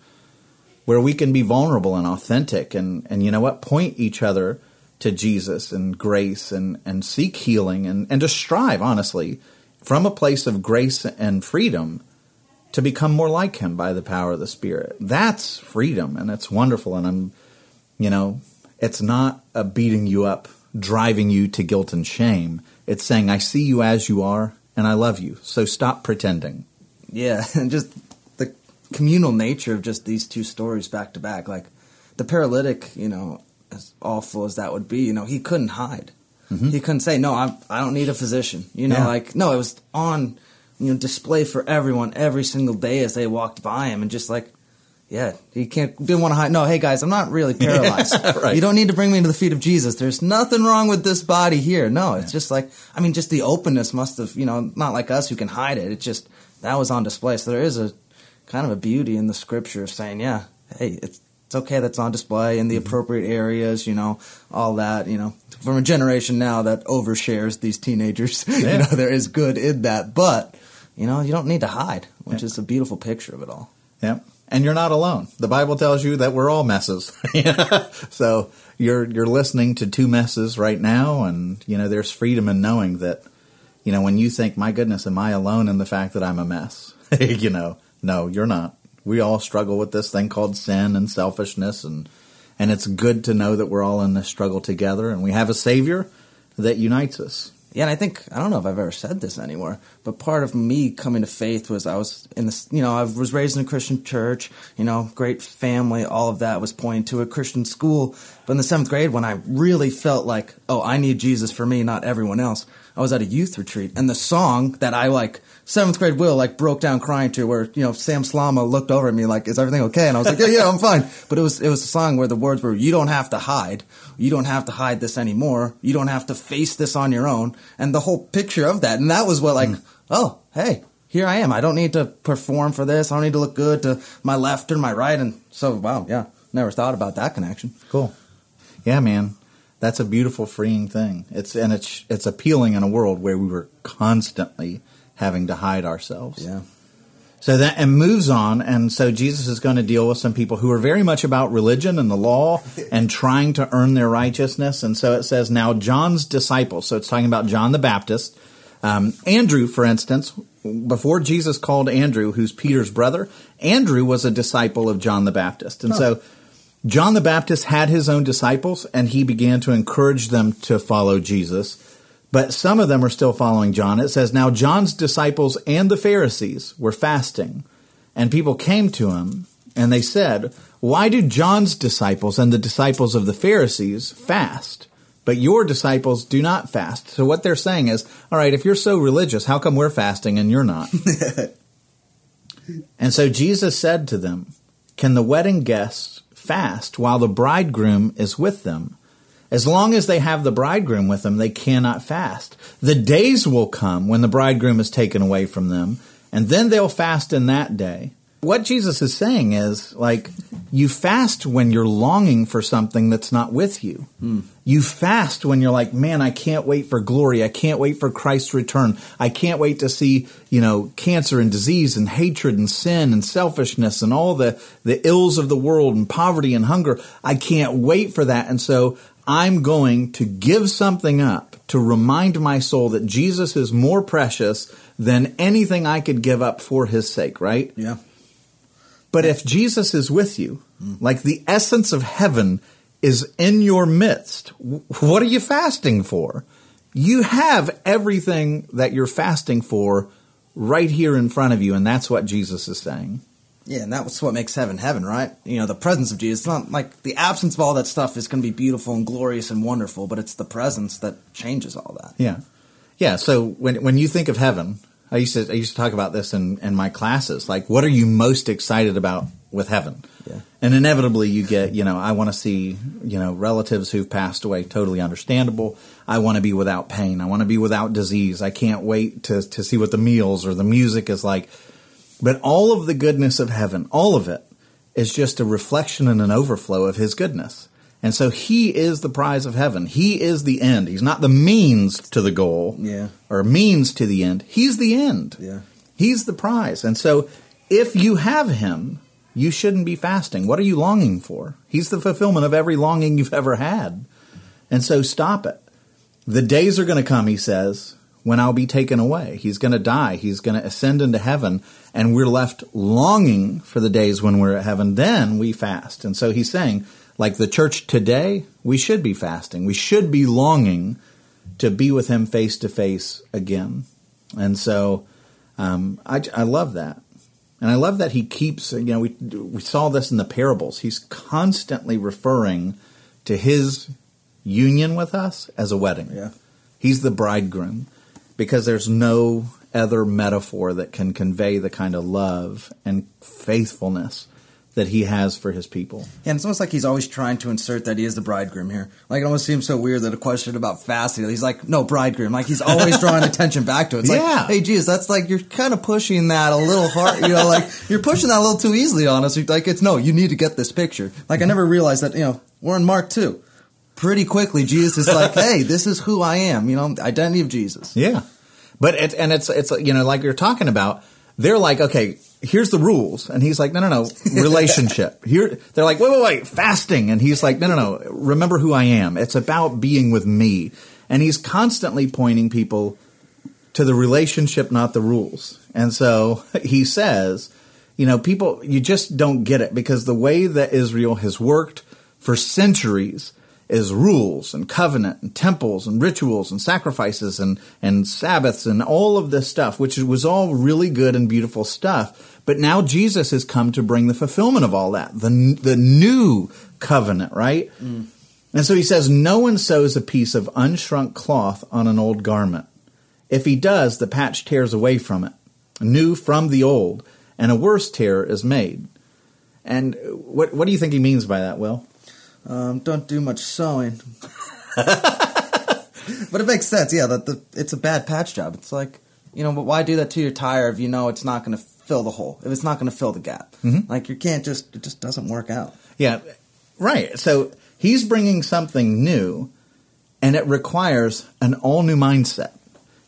where we can be vulnerable and authentic and, and you know what, point each other to Jesus and grace and, and seek healing and, and to strive, honestly, from a place of grace and freedom to become more like him by the power of the Spirit. That's freedom and it's wonderful. And I'm, you know, it's not a beating you up, driving you to guilt and shame. It's saying, I see you as you are and I love you. So stop pretending. Yeah, and just communal nature of just these two stories back to back. Like the paralytic, you know, as awful as that would be, you know, he couldn't hide. Mm-hmm. He couldn't say, "No, I'm, I don't need a physician." You know, yeah. like no, it was on, you know, display for everyone every single day as they walked by him, and just like, yeah, he can't didn't want to hide. No, hey guys, I'm not really paralyzed. right. You don't need to bring me to the feet of Jesus. There's nothing wrong with this body here. No, it's yeah. just like, I mean, just the openness must have, you know, not like us who can hide it. It's just that was on display. So there is a kind of a beauty in the scripture of saying, yeah, hey, it's it's okay that's on display in the mm-hmm. appropriate areas, you know, all that, you know, from a generation now that overshares these teenagers. Yeah. you know, there is good in that, but you know, you don't need to hide, which yeah. is a beautiful picture of it all. Yeah. And you're not alone. The Bible tells you that we're all messes. so you're you're listening to two messes right now and you know, there's freedom in knowing that you know, when you think, "My goodness, am I alone in the fact that I'm a mess?" you know, no, you're not we all struggle with this thing called sin and selfishness and and it's good to know that we're all in this struggle together and we have a savior that unites us. Yeah, and I think I don't know if I've ever said this anywhere, but part of me coming to faith was I was in this, you know, I was raised in a Christian church, you know, great family, all of that was pointing to a Christian school. But in the seventh grade, when I really felt like, oh, I need Jesus for me, not everyone else, I was at a youth retreat, and the song that I like seventh grade Will like broke down crying to where you know Sam Slama looked over at me like is everything okay? And I was like yeah yeah I'm fine. But it was it was a song where the words were you don't have to hide. You don't have to hide this anymore. You don't have to face this on your own. And the whole picture of that and that was what like mm. oh hey here I am. I don't need to perform for this. I don't need to look good to my left or my right. And so wow yeah never thought about that connection. Cool. Yeah man. That's a beautiful freeing thing. It's and it's it's appealing in a world where we were constantly having to hide ourselves. Yeah. So that and moves on, and so Jesus is going to deal with some people who are very much about religion and the law and trying to earn their righteousness. And so it says now John's disciples. So it's talking about John the Baptist, um, Andrew, for instance. Before Jesus called Andrew, who's Peter's brother, Andrew was a disciple of John the Baptist, and huh. so John the Baptist had his own disciples, and he began to encourage them to follow Jesus but some of them are still following John. It says, Now John's disciples and the Pharisees were fasting, and people came to him, and they said, Why do John's disciples and the disciples of the Pharisees fast? But your disciples do not fast. So what they're saying is, all right, if you're so religious, how come we're fasting and you're not? and so Jesus said to them, Can the wedding guests fast while the bridegroom is with them? As long as they have the bridegroom with them, they cannot fast. The days will come when the bridegroom is taken away from them, and then they'll fast in that day. What Jesus is saying is like, you fast when you're longing for something that's not with you. Hmm. You fast when you're like, man, I can't wait for glory. I can't wait for Christ's return. I can't wait to see, you know, cancer and disease and hatred and sin and selfishness and all the, the ills of the world and poverty and hunger. I can't wait for that. And so I'm going to give something up to remind my soul that Jesus is more precious than anything I could give up for his sake, right? Yeah. But if Jesus is with you, mm. like the essence of heaven is in your midst, what are you fasting for? You have everything that you're fasting for right here in front of you, and that's what Jesus is saying. Yeah, and that's what makes heaven heaven, right? You know, the presence of Jesus. It's not like the absence of all that stuff is going to be beautiful and glorious and wonderful, but it's the presence that changes all that. Yeah, yeah. So when when you think of heaven, I used to I used to talk about this in in my classes. Like, what are you most excited about with heaven? Yeah. And inevitably, you get you know I want to see you know relatives who've passed away. Totally understandable. I want to be without pain. I want to be without disease. I can't wait to to see what the meals or the music is like but all of the goodness of heaven, all of it, is just a reflection and an overflow of his goodness. And so he is the prize of heaven. He is the end. He's not the means to the goal yeah. or means to the end. He's the end. Yeah. He's the prize. And so if you have him, you shouldn't be fasting. What are you longing for? He's the fulfillment of every longing you've ever had. And so stop it. The days are going to come, he says, when I'll be taken away. He's going to die. He's going to ascend into heaven, and we're left longing for the days when we're at heaven. Then we fast. And so he's saying, like the church today, we should be fasting. We should be longing to be with him face to face again. And so um, I, I love that. And I love that he keeps, you know, we, we saw this in the parables. He's constantly referring to his union with us as a wedding. Yeah. He's the bridegroom because there's no other metaphor that can convey the kind of love and faithfulness that he has for his people. Yeah, and it's almost like he's always trying to insert that he is the bridegroom here. Like it almost seems so weird that a question about fasting, he's like, no, bridegroom. Like he's always drawing attention back to it. It's Yeah. like, hey, geez, that's like you're kind of pushing that a little hard. You know, like you're pushing that a little too easily on us. Like it's no, you need to get this picture. Like I never realized that. You know, we're in Mark two. Pretty quickly, Jesus is like, hey, this is who I am. You know, identity of Jesus. Yeah, but it, and it's it's you know like you're talking about. They're like, okay, here's the rules, and he's like, no, no, no, relationship. Here, they're like, wait, wait, wait, fasting, and he's like, no, no, no, remember who I am. It's about being with me, and he's constantly pointing people to the relationship, not the rules. And so he says, you know, people, you just don't get it because the way that Israel has worked for centuries is rules and covenant and temples and rituals and sacrifices and, and Sabbaths and all of this stuff, which was all really good and beautiful stuff. But now Jesus has come to bring the fulfillment of all that, the, the new covenant, right? Mm. And so he says, No one sews a piece of unshrunk cloth on an old garment. If he does, the patch tears away from it, new from the old, and a worse tear is made. And what what do you think he means by that, Will? Um, don't do much sewing. but it makes sense, yeah. That the it's a bad patch job. It's like you know, but why do that to your tire if you know it's not going to fill the hole? If it's not going to fill the gap, like you can't just it just doesn't work out. Yeah, right. So he's bringing something new, and it requires an all new mindset.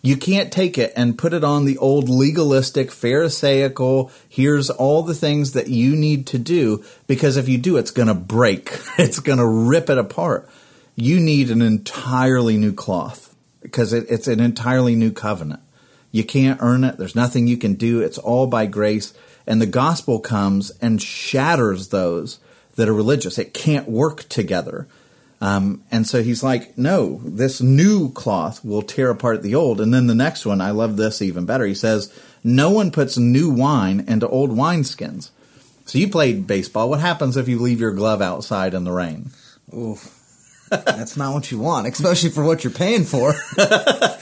You can't take it and put it on the old legalistic, Pharisaical, here's all the things that you need to do, because if you do, it's going to break. It's going to rip it apart. You need an entirely new cloth because it, it's an entirely new covenant. You can't earn it. There's nothing you can do. It's all by grace. And the gospel comes and shatters those that are religious. It can't work together. Um, and so he's like, no, this new cloth will tear apart the old. And then the next one, I love this even better. He says, no one puts new wine into old wineskins. So you played baseball. What happens if you leave your glove outside in the rain? Oof. That's not what you want, especially for what you're paying for.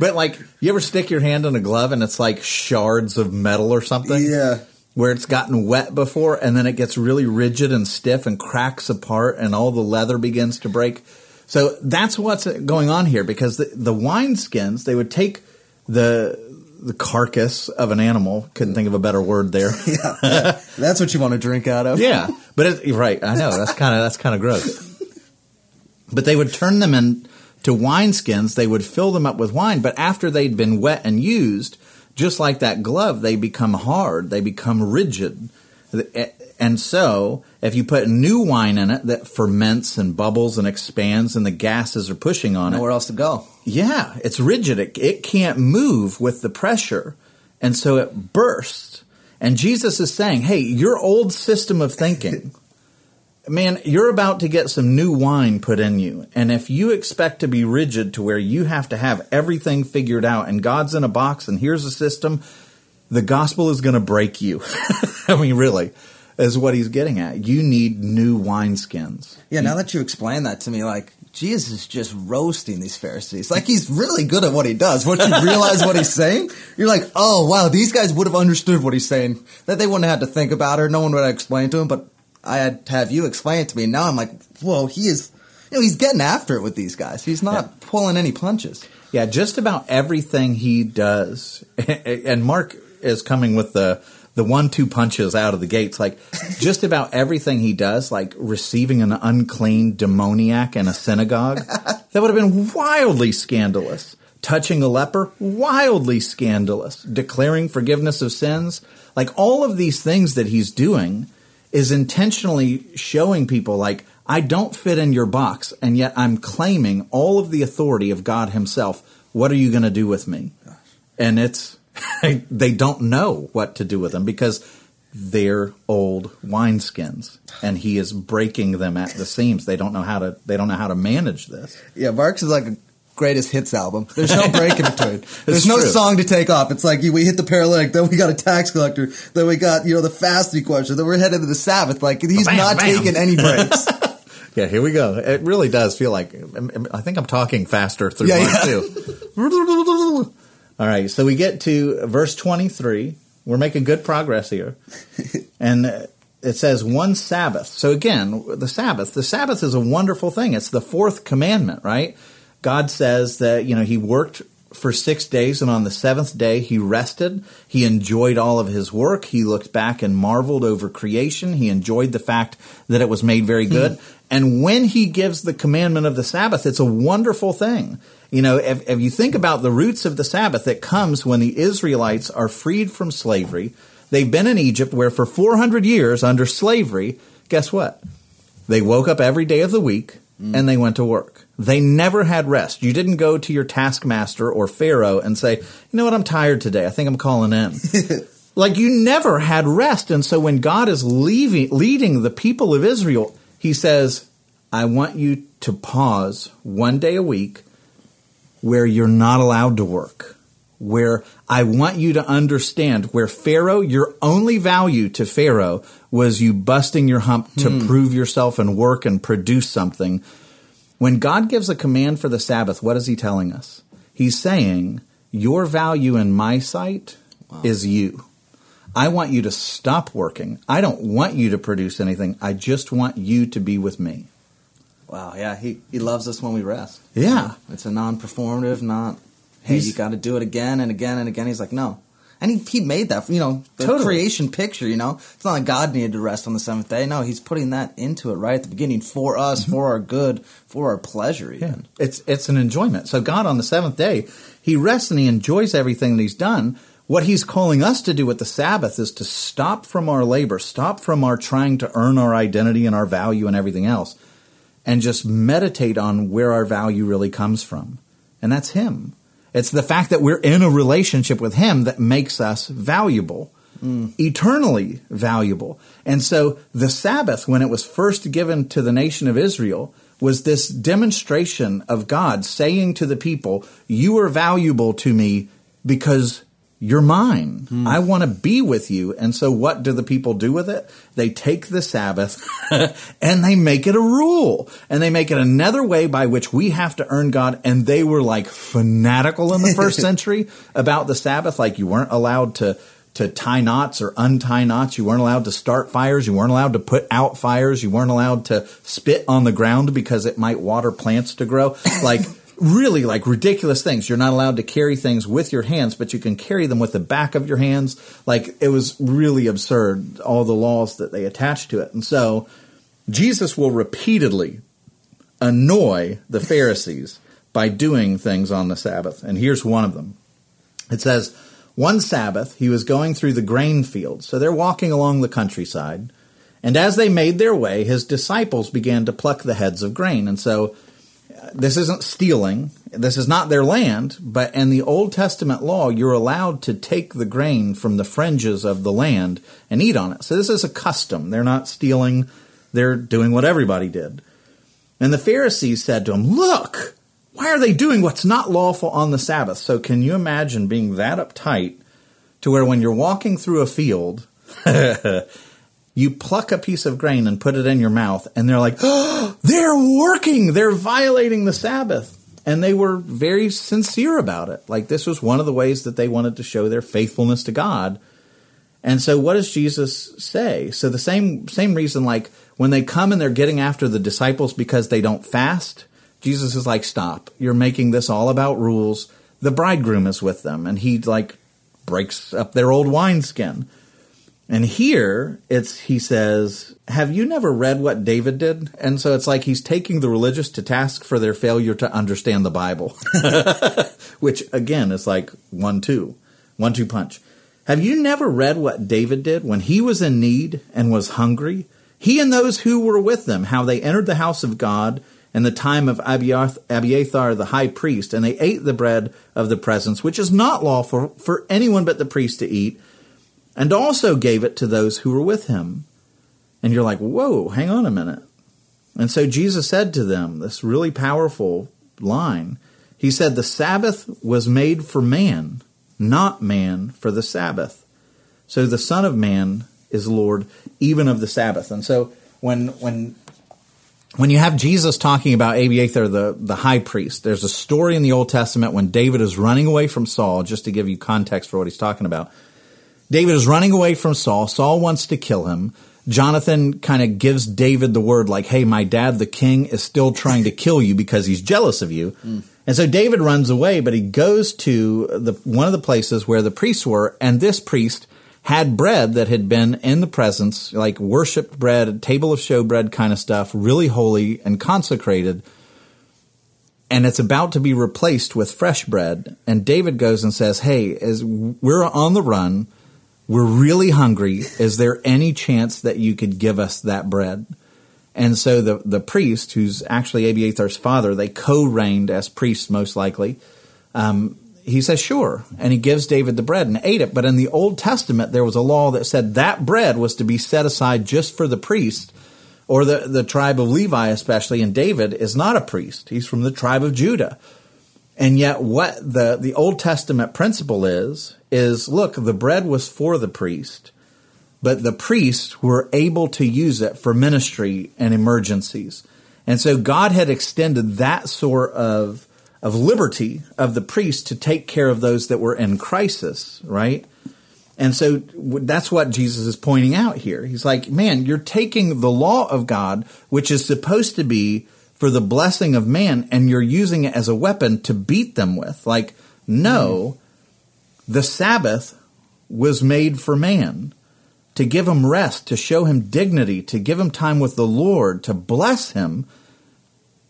But like, you ever stick your hand in a glove and it's like shards of metal or something? yeah. Where it's gotten wet before and then it gets really rigid and stiff and cracks apart and all the leather begins to break. So that's what's going on here because the, the wine skins, they would take the the carcass of an animal, couldn't think of a better word there. Yeah. That's what you want to drink out of. Yeah, but it, right. I know that's kind of that's kind of gross. But they would turn them into wineskins. They would fill them up with wine. But after they'd been wet and used, just like that glove, they become hard. They become rigid. And so, if you put new wine in it that ferments and bubbles and expands, and the gases are pushing on it, Nowhere else to go. yeah, it's rigid. It, it can't move with the pressure. And so it bursts. And Jesus is saying, hey, your old system of thinking, man, you're about to get some new wine put in you. And if you expect to be rigid to where you have to have everything figured out and God's in a box and here's a system, the gospel is going to break you. I mean, really, is what he's getting at. You need new wineskins. Yeah, now that you explain that to me, like Jesus is just roasting these Pharisees. Like he's really good at what he does. Once you realize what he's saying, you're like, oh wow, these guys would have understood what he's saying. That they wouldn't have had to think about it. No one would have explained to him. But I had to have you explain it to me. And Now I'm like, whoa, he is. You know, he's getting after it with these guys. He's not pulling any punches. Yeah, just about everything he does, and Mark is coming with the the one two punches out of the gates. Like just about everything he does, like receiving an unclean demoniac in a synagogue, that would have been wildly scandalous. Touching a leper, wildly scandalous. Declaring forgiveness of sins, like all of these things that he's doing, is intentionally showing people like I don't fit in your box, and yet I'm claiming all of the authority of God Himself What are you going to do with me? And it's they don't know what to do with them because they're old wineskins and he is breaking them at the seams. They don't know how to they don't know how to manage this. Yeah, Marks is like greatest hits album. There's no break in between. There's no true. song to take off. It's like we hit the paralytic, then we got a tax collector, then we got you know the fasting question, then we're headed to the Sabbath. Like he's Bam, not bam. taking any breaks. Yeah, here we go. It really does feel like I think I'm talking faster through Yeah, yeah. too. All right, so we get to verse 23. We're making good progress here. And uh, it says one Sabbath. So again, the Sabbath, the Sabbath is a wonderful thing. It's the fourth commandment, right? God says that, you know, he worked for 6 days and on the 7th day he rested. He enjoyed all of his work. He looked back and marveled over creation. He enjoyed the fact that it was made very hmm. good. And when he gives the commandment of the Sabbath, it's a wonderful thing. You know, if, if you think about the roots of the Sabbath, it comes when the Israelites are freed from slavery. They've been in Egypt where for 400 years under slavery, guess what? They woke up every day of the week hmm. and they went to work. They never had rest. You didn't go to your taskmaster or Pharaoh and say, you know what, I'm tired today. I think I'm calling in. like you never had rest. And so when God is leaving, leading the people of Israel, he says, I want you to pause one day a week where you're not allowed to work. Where I want you to understand where Pharaoh, your only value to Pharaoh was you busting your hump to hmm. prove yourself and work and produce something. When God gives a command for the Sabbath, what is he telling us? He's saying, Your value in my sight is you. I want you to stop working. I don't want you to produce anything. I just want you to be with me. wow, yeah, he he loves us when we rest. Yeah. It's a non-performative, not hey, He's- you got to do it again and again and again. He's like, no. And he, he made that, you know, the Totally. creation picture, you know. It's not like God needed to rest on the seventh day. No, he's putting that into it right at the beginning for us, mm-hmm. for our good, for our pleasure even. It's it's an enjoyment. So God on the seventh day, he rests and he enjoys everything that he's done. What he's calling us to do with the Sabbath is to stop from our labor, stop from our trying to earn our identity and our value and everything else, and just meditate on where our value really comes from. And that's him. It's the fact that we're in a relationship with him that makes us valuable. Eternally valuable. And so the Sabbath, when it was first given to the nation of Israel, was this demonstration of God saying to the people, You are valuable to me because you're mine. Hmm. I want to be with you. And so what do the people do with it? They take the Sabbath and they make it a rule. And they make it another way by which we have to earn God. And they were like fanatical in the first century about the Sabbath. Like you weren't allowed to to tie knots or untie knots. You weren't allowed to start fires. You weren't allowed to put out fires. You weren't allowed to spit on the ground because it might water plants to grow. Like really like ridiculous things. You're not allowed to carry things with your hands, but you can carry them with the back of your hands. Like it was really absurd, all the laws that they attached to it. And so Jesus will repeatedly annoy the Pharisees by doing things on the Sabbath. And here's one of them. It says, one Sabbath, he was going through the grain fields. So they're walking along the countryside. And as they made their way, his disciples began to pluck the heads of grain. And so this isn't stealing. This is not their land. But in the Old Testament law, you're allowed to take the grain from the fringes of the land and eat on it. So this is a custom. They're not stealing. They're doing what everybody did. And the Pharisees said to him, Look, why are they doing what's not lawful on the Sabbath? So can you imagine being that uptight to where when you're walking through a field, you pluck a piece of grain and put it in your mouth, and they're like, oh, they're working, they're violating the Sabbath. And they were very sincere about it. Like this was one of the ways that they wanted to show their faithfulness to God. And so what does Jesus say? So the same same reason like when they come and they're getting after the disciples because they don't fast, Jesus is like, "Stop. You're making this all about rules. The bridegroom is with them." And he like breaks up their old wineskin. And here it's he says, "Have you never read what David did?" And so it's like he's taking the religious to task for their failure to understand the Bible. Which again is like one two, one two punch. Have you never read what David did when he was in need and was hungry? He and those who were with them, how they entered the house of God in the time of Abiathar the high priest, and they ate the bread of the presence, which is not lawful for anyone but the priest to eat, and also gave it to those who were with him. And you're like, whoa, hang on a minute. And so Jesus said to them this really powerful line. He said, The Sabbath was made for man, not man for the Sabbath. So the Son of Man is Lord even of the Sabbath. And so when when when you have Jesus talking about Abiathar, the, the high priest, there's a story in the Old Testament when David is running away from Saul, just to give you context for what he's talking about. David is running away from Saul. Saul wants to kill him. Jonathan kind of gives David the word like, hey, my dad, the king, is still trying to kill you because he's jealous of you. Mm. And so David runs away, but he goes to the, one of the places where the priests were, and this priest had bread that had been in the presence, like worshiped bread, table of showbread kind of stuff, really holy and consecrated. And it's about to be replaced with fresh bread. And David goes and says, Hey, as we're on the run, we're really hungry. Is there any chance that you could give us that bread? And so the, the priest, who's actually Abiathar's father, they co reigned as priests most likely. Um, he says, sure. And he gives David the bread and ate it. But in the Old Testament, there was a law that said that bread was to be set aside just for the priest or the, the tribe of Levi, especially. And David is not a priest. He's from the tribe of Judah. And yet what the, the Old Testament principle is, is look, the bread was for the priest, but the priests were able to use it for ministry and emergencies. And so God had extended that sort of of liberty of the priest to take care of those that were in crisis, right? And so that's what Jesus is pointing out here. He's like, man, you're taking the law of God, which is supposed to be for the blessing of man, and you're using it as a weapon to beat them with. Like, no. The Sabbath was made for man to give him rest, to show him dignity, to give him time with the Lord, to bless him.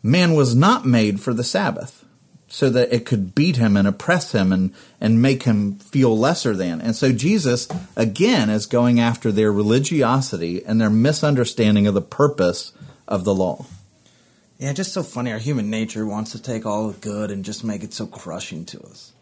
Man was not made for the Sabbath so that it could beat him and oppress him and, and make him feel lesser than. And so Jesus, again, is going after their religiosity and their misunderstanding of the purpose of the law. Yeah, just so funny. Our human nature wants to take all the good and just make it so crushing to us.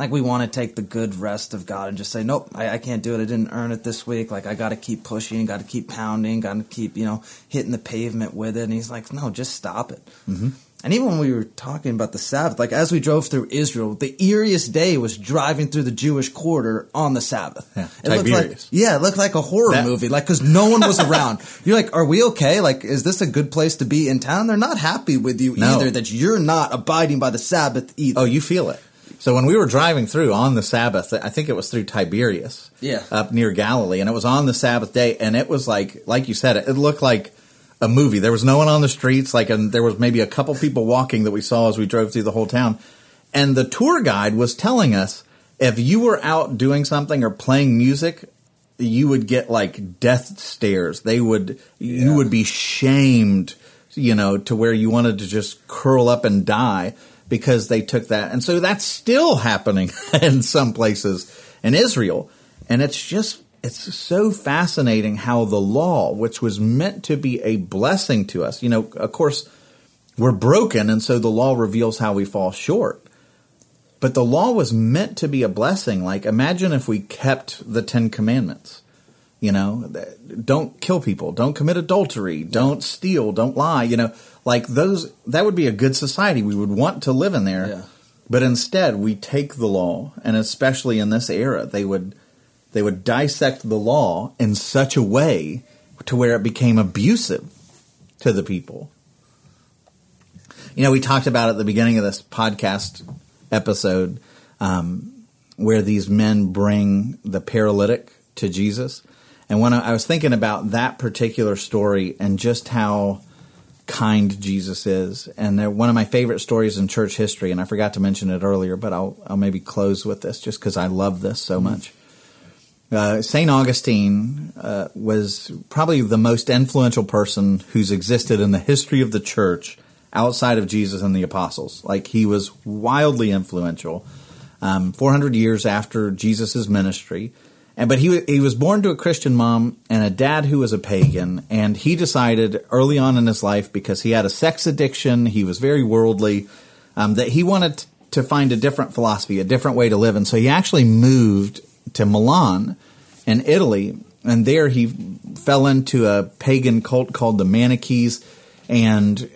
Like we want to take the good rest of God and just say, nope, I, I can't do it. I didn't earn it this week. Like I got to keep pushing, got to keep pounding, got to keep, you know, hitting the pavement with it. And he's like, no, just stop it. Mm-hmm. And even when we were talking about the Sabbath, like as we drove through Israel, the eeriest day was driving through the Jewish quarter on the Sabbath. Yeah, it looked like, yeah, it looked like a horror that, movie, like because no one was around. You're like, are we okay? Like, is this a good place to be in town? They're not happy with you no. either that you're not abiding by the Sabbath either. Oh, you feel it. So when we were driving through on the Sabbath, I think it was through Tiberias, yeah, up near Galilee, and it was on the Sabbath day, and it was like, like you said, it, it looked like a movie. There was no one on the streets, like, and there was maybe a couple people walking that we saw as we drove through the whole town. And the tour guide was telling us if you were out doing something or playing music, you would get like death stares. They would, yeah. you would be shamed, you know, to where you wanted to just curl up and die because they took that. And so that's still happening in some places in Israel. And it's just it's so fascinating how the law, which was meant to be a blessing to us, you know, of course, we're broken, and so the law reveals how we fall short. But the law was meant to be a blessing. Like, imagine if we kept the Ten Commandments. You know, don't kill people, don't commit adultery, don't steal, don't lie. You know, like those, that would be a good society. We would want to live in there. Yeah. But instead, we take the law, and especially in this era, they would they would dissect the law in such a way to where it became abusive to the people. You know, we talked about at the beginning of this podcast episode um, where these men bring the paralytic to Jesus. And when I was thinking about that particular story and just how kind Jesus is, and one of my favorite stories in church history, and I forgot to mention it earlier, but I'll, I'll maybe close with this just because I love this so much. Uh, St. Augustine uh, was probably the most influential person who's existed in the history of the church outside of Jesus and the apostles. Like, he was wildly influential. Um, 400 years after Jesus' ministry. And but he he was born to a Christian mom and a dad who was a pagan, and he decided early on in his life because he had a sex addiction, he was very worldly, um, that he wanted to find a different philosophy, a different way to live, and so he actually moved to Milan in Italy, and there he fell into a pagan cult called the Manichees, and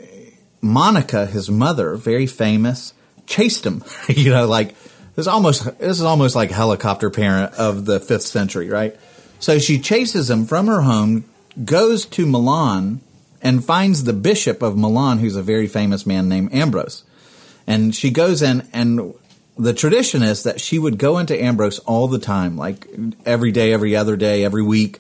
Monica, his mother, very famous, chased him. you know, like this is almost this is almost like helicopter parent of the fifth century, right? So she chases him from her home, goes to Milan, and finds the bishop of Milan, who's a very famous man named Ambrose. And she goes in, and the tradition is that she would go into Ambrose all the time, like every day, every other day, every week,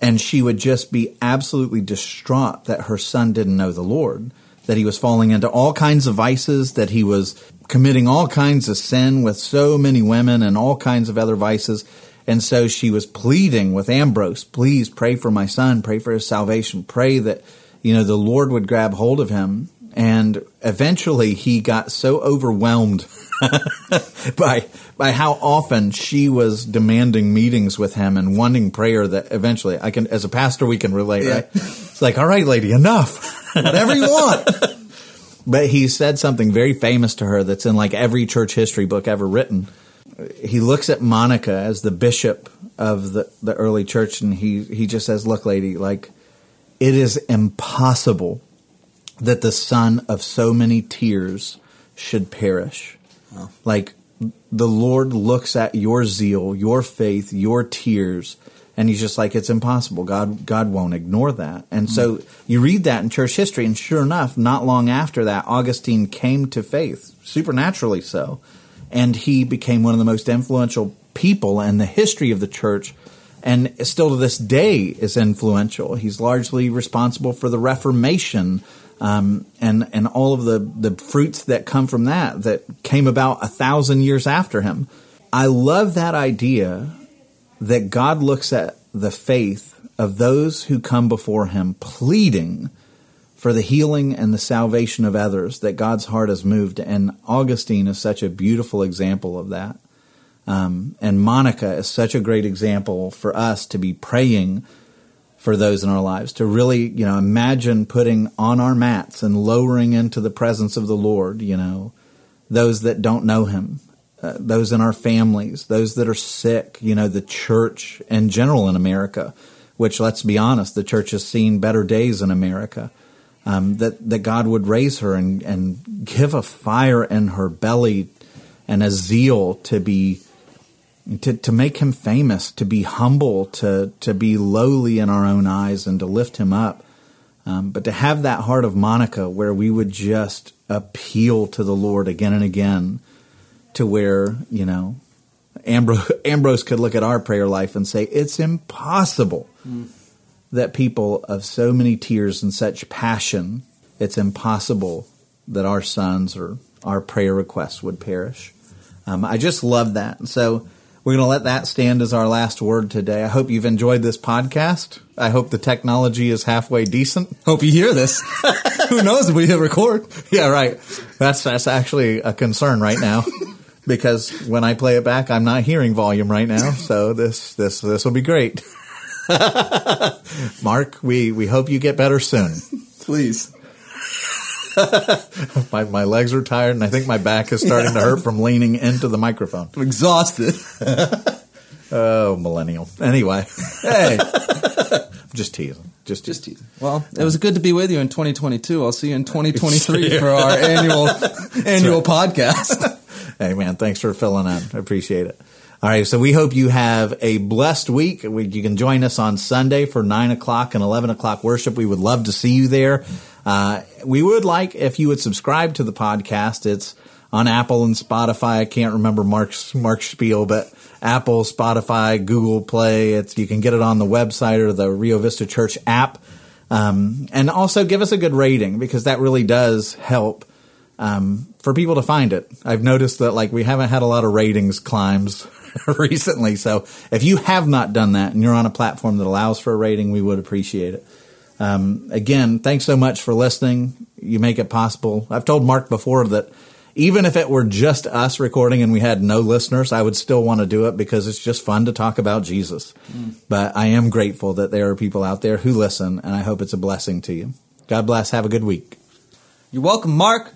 and she would just be absolutely distraught that her son didn't know the Lord, that he was falling into all kinds of vices, that he was committing all kinds of sin with so many women and all kinds of other vices. And so she was pleading with Ambrose, please pray for my son, pray for his salvation, pray that, you know, the Lord would grab hold of him. And eventually he got so overwhelmed by, by how often she was demanding meetings with him and wanting prayer that eventually I can, as a pastor, we can relate, yeah. right? It's like, all right, lady, enough. Whatever you want. But he said something very famous to her that's in like every church history book ever written. He looks at Monica as the bishop of the, the early church and he, he just says, Look, lady, like, it is impossible that the son of so many tears should perish. Oh. Like, the Lord looks at your zeal, your faith, your tears, and he's just like it's impossible. God god won't ignore that. And so you read that in church history and sure enough not long after that augustine came to faith supernaturally so and he became one of the most influential people in the history of the church and still to this day is influential. He's largely responsible for the reformation um, and and all of the the fruits that come from that that came about a thousand years after him. I love that idea that God looks at the faith of those who come before him pleading for the healing and the salvation of others that God's heart has moved. And Augustine is such a beautiful example of that. Um, and Monica is such a great example for us to be praying for those in our lives, to really, you know, imagine putting on our mats and lowering into the presence of the Lord, you know, those that don't know him uh, those in our families, those that are sick, you know, the church in general in America, which let's be honest, the church has seen better days in America. Um, that that God would raise her and, and give a fire in her belly and a zeal to be to, to make him famous, to be humble, to to be lowly in our own eyes, and to lift him up. Um, but to have that heart of Monica, where we would just appeal to the Lord again and again, to where, you know, Ambrose, Ambrose could look at our prayer life and say, it's impossible mm. that people of so many tears and such passion, it's impossible that our sons or our prayer requests would perish. Um, I just love that. So we're going to let that stand as our last word today. I hope you've enjoyed this podcast. I hope the technology is halfway decent. Hope you hear this. Who knows if we hit record? Yeah, right. That's that's actually a concern right now because when I play it back, I'm not hearing volume right now. So this this this will be great. Mark, we we hope you get better soon. Please. my my legs are tired, and I think my back is starting yeah. to hurt from leaning into the microphone. I'm exhausted. oh, millennial. Anyway, hey, just teasing. Just, just teasing. Well, it was good to be with you in 2022. I'll see you in 2023 for our annual annual podcast hey man, thanks for filling in. I appreciate it. All right, so we hope you have a blessed week. You can join us on Sunday for nine o'clock and eleven o'clock worship. We would love to see you there. Uh, we would like if you would subscribe to the podcast. It's on Apple and Spotify. I can't remember Mark's Mark's spiel, but Apple, Spotify, Google Play. It's you can get it on the website or the Rio Vista Church app. Um, and also give us a good rating because that really does help um, for people to find it. I've noticed that like we haven't had a lot of ratings climbs recently. So if you have not done that and you're on a platform that allows for a rating, we would appreciate it. Um, again, thanks so much for listening. You make it possible. I've told Mark before that even if it were just us recording and we had no listeners, I would still want to do it because it's just fun to talk about Jesus. But I am grateful that there are people out there who listen, and I hope it's a blessing to you. God bless. Have a good week. You're welcome, Mark.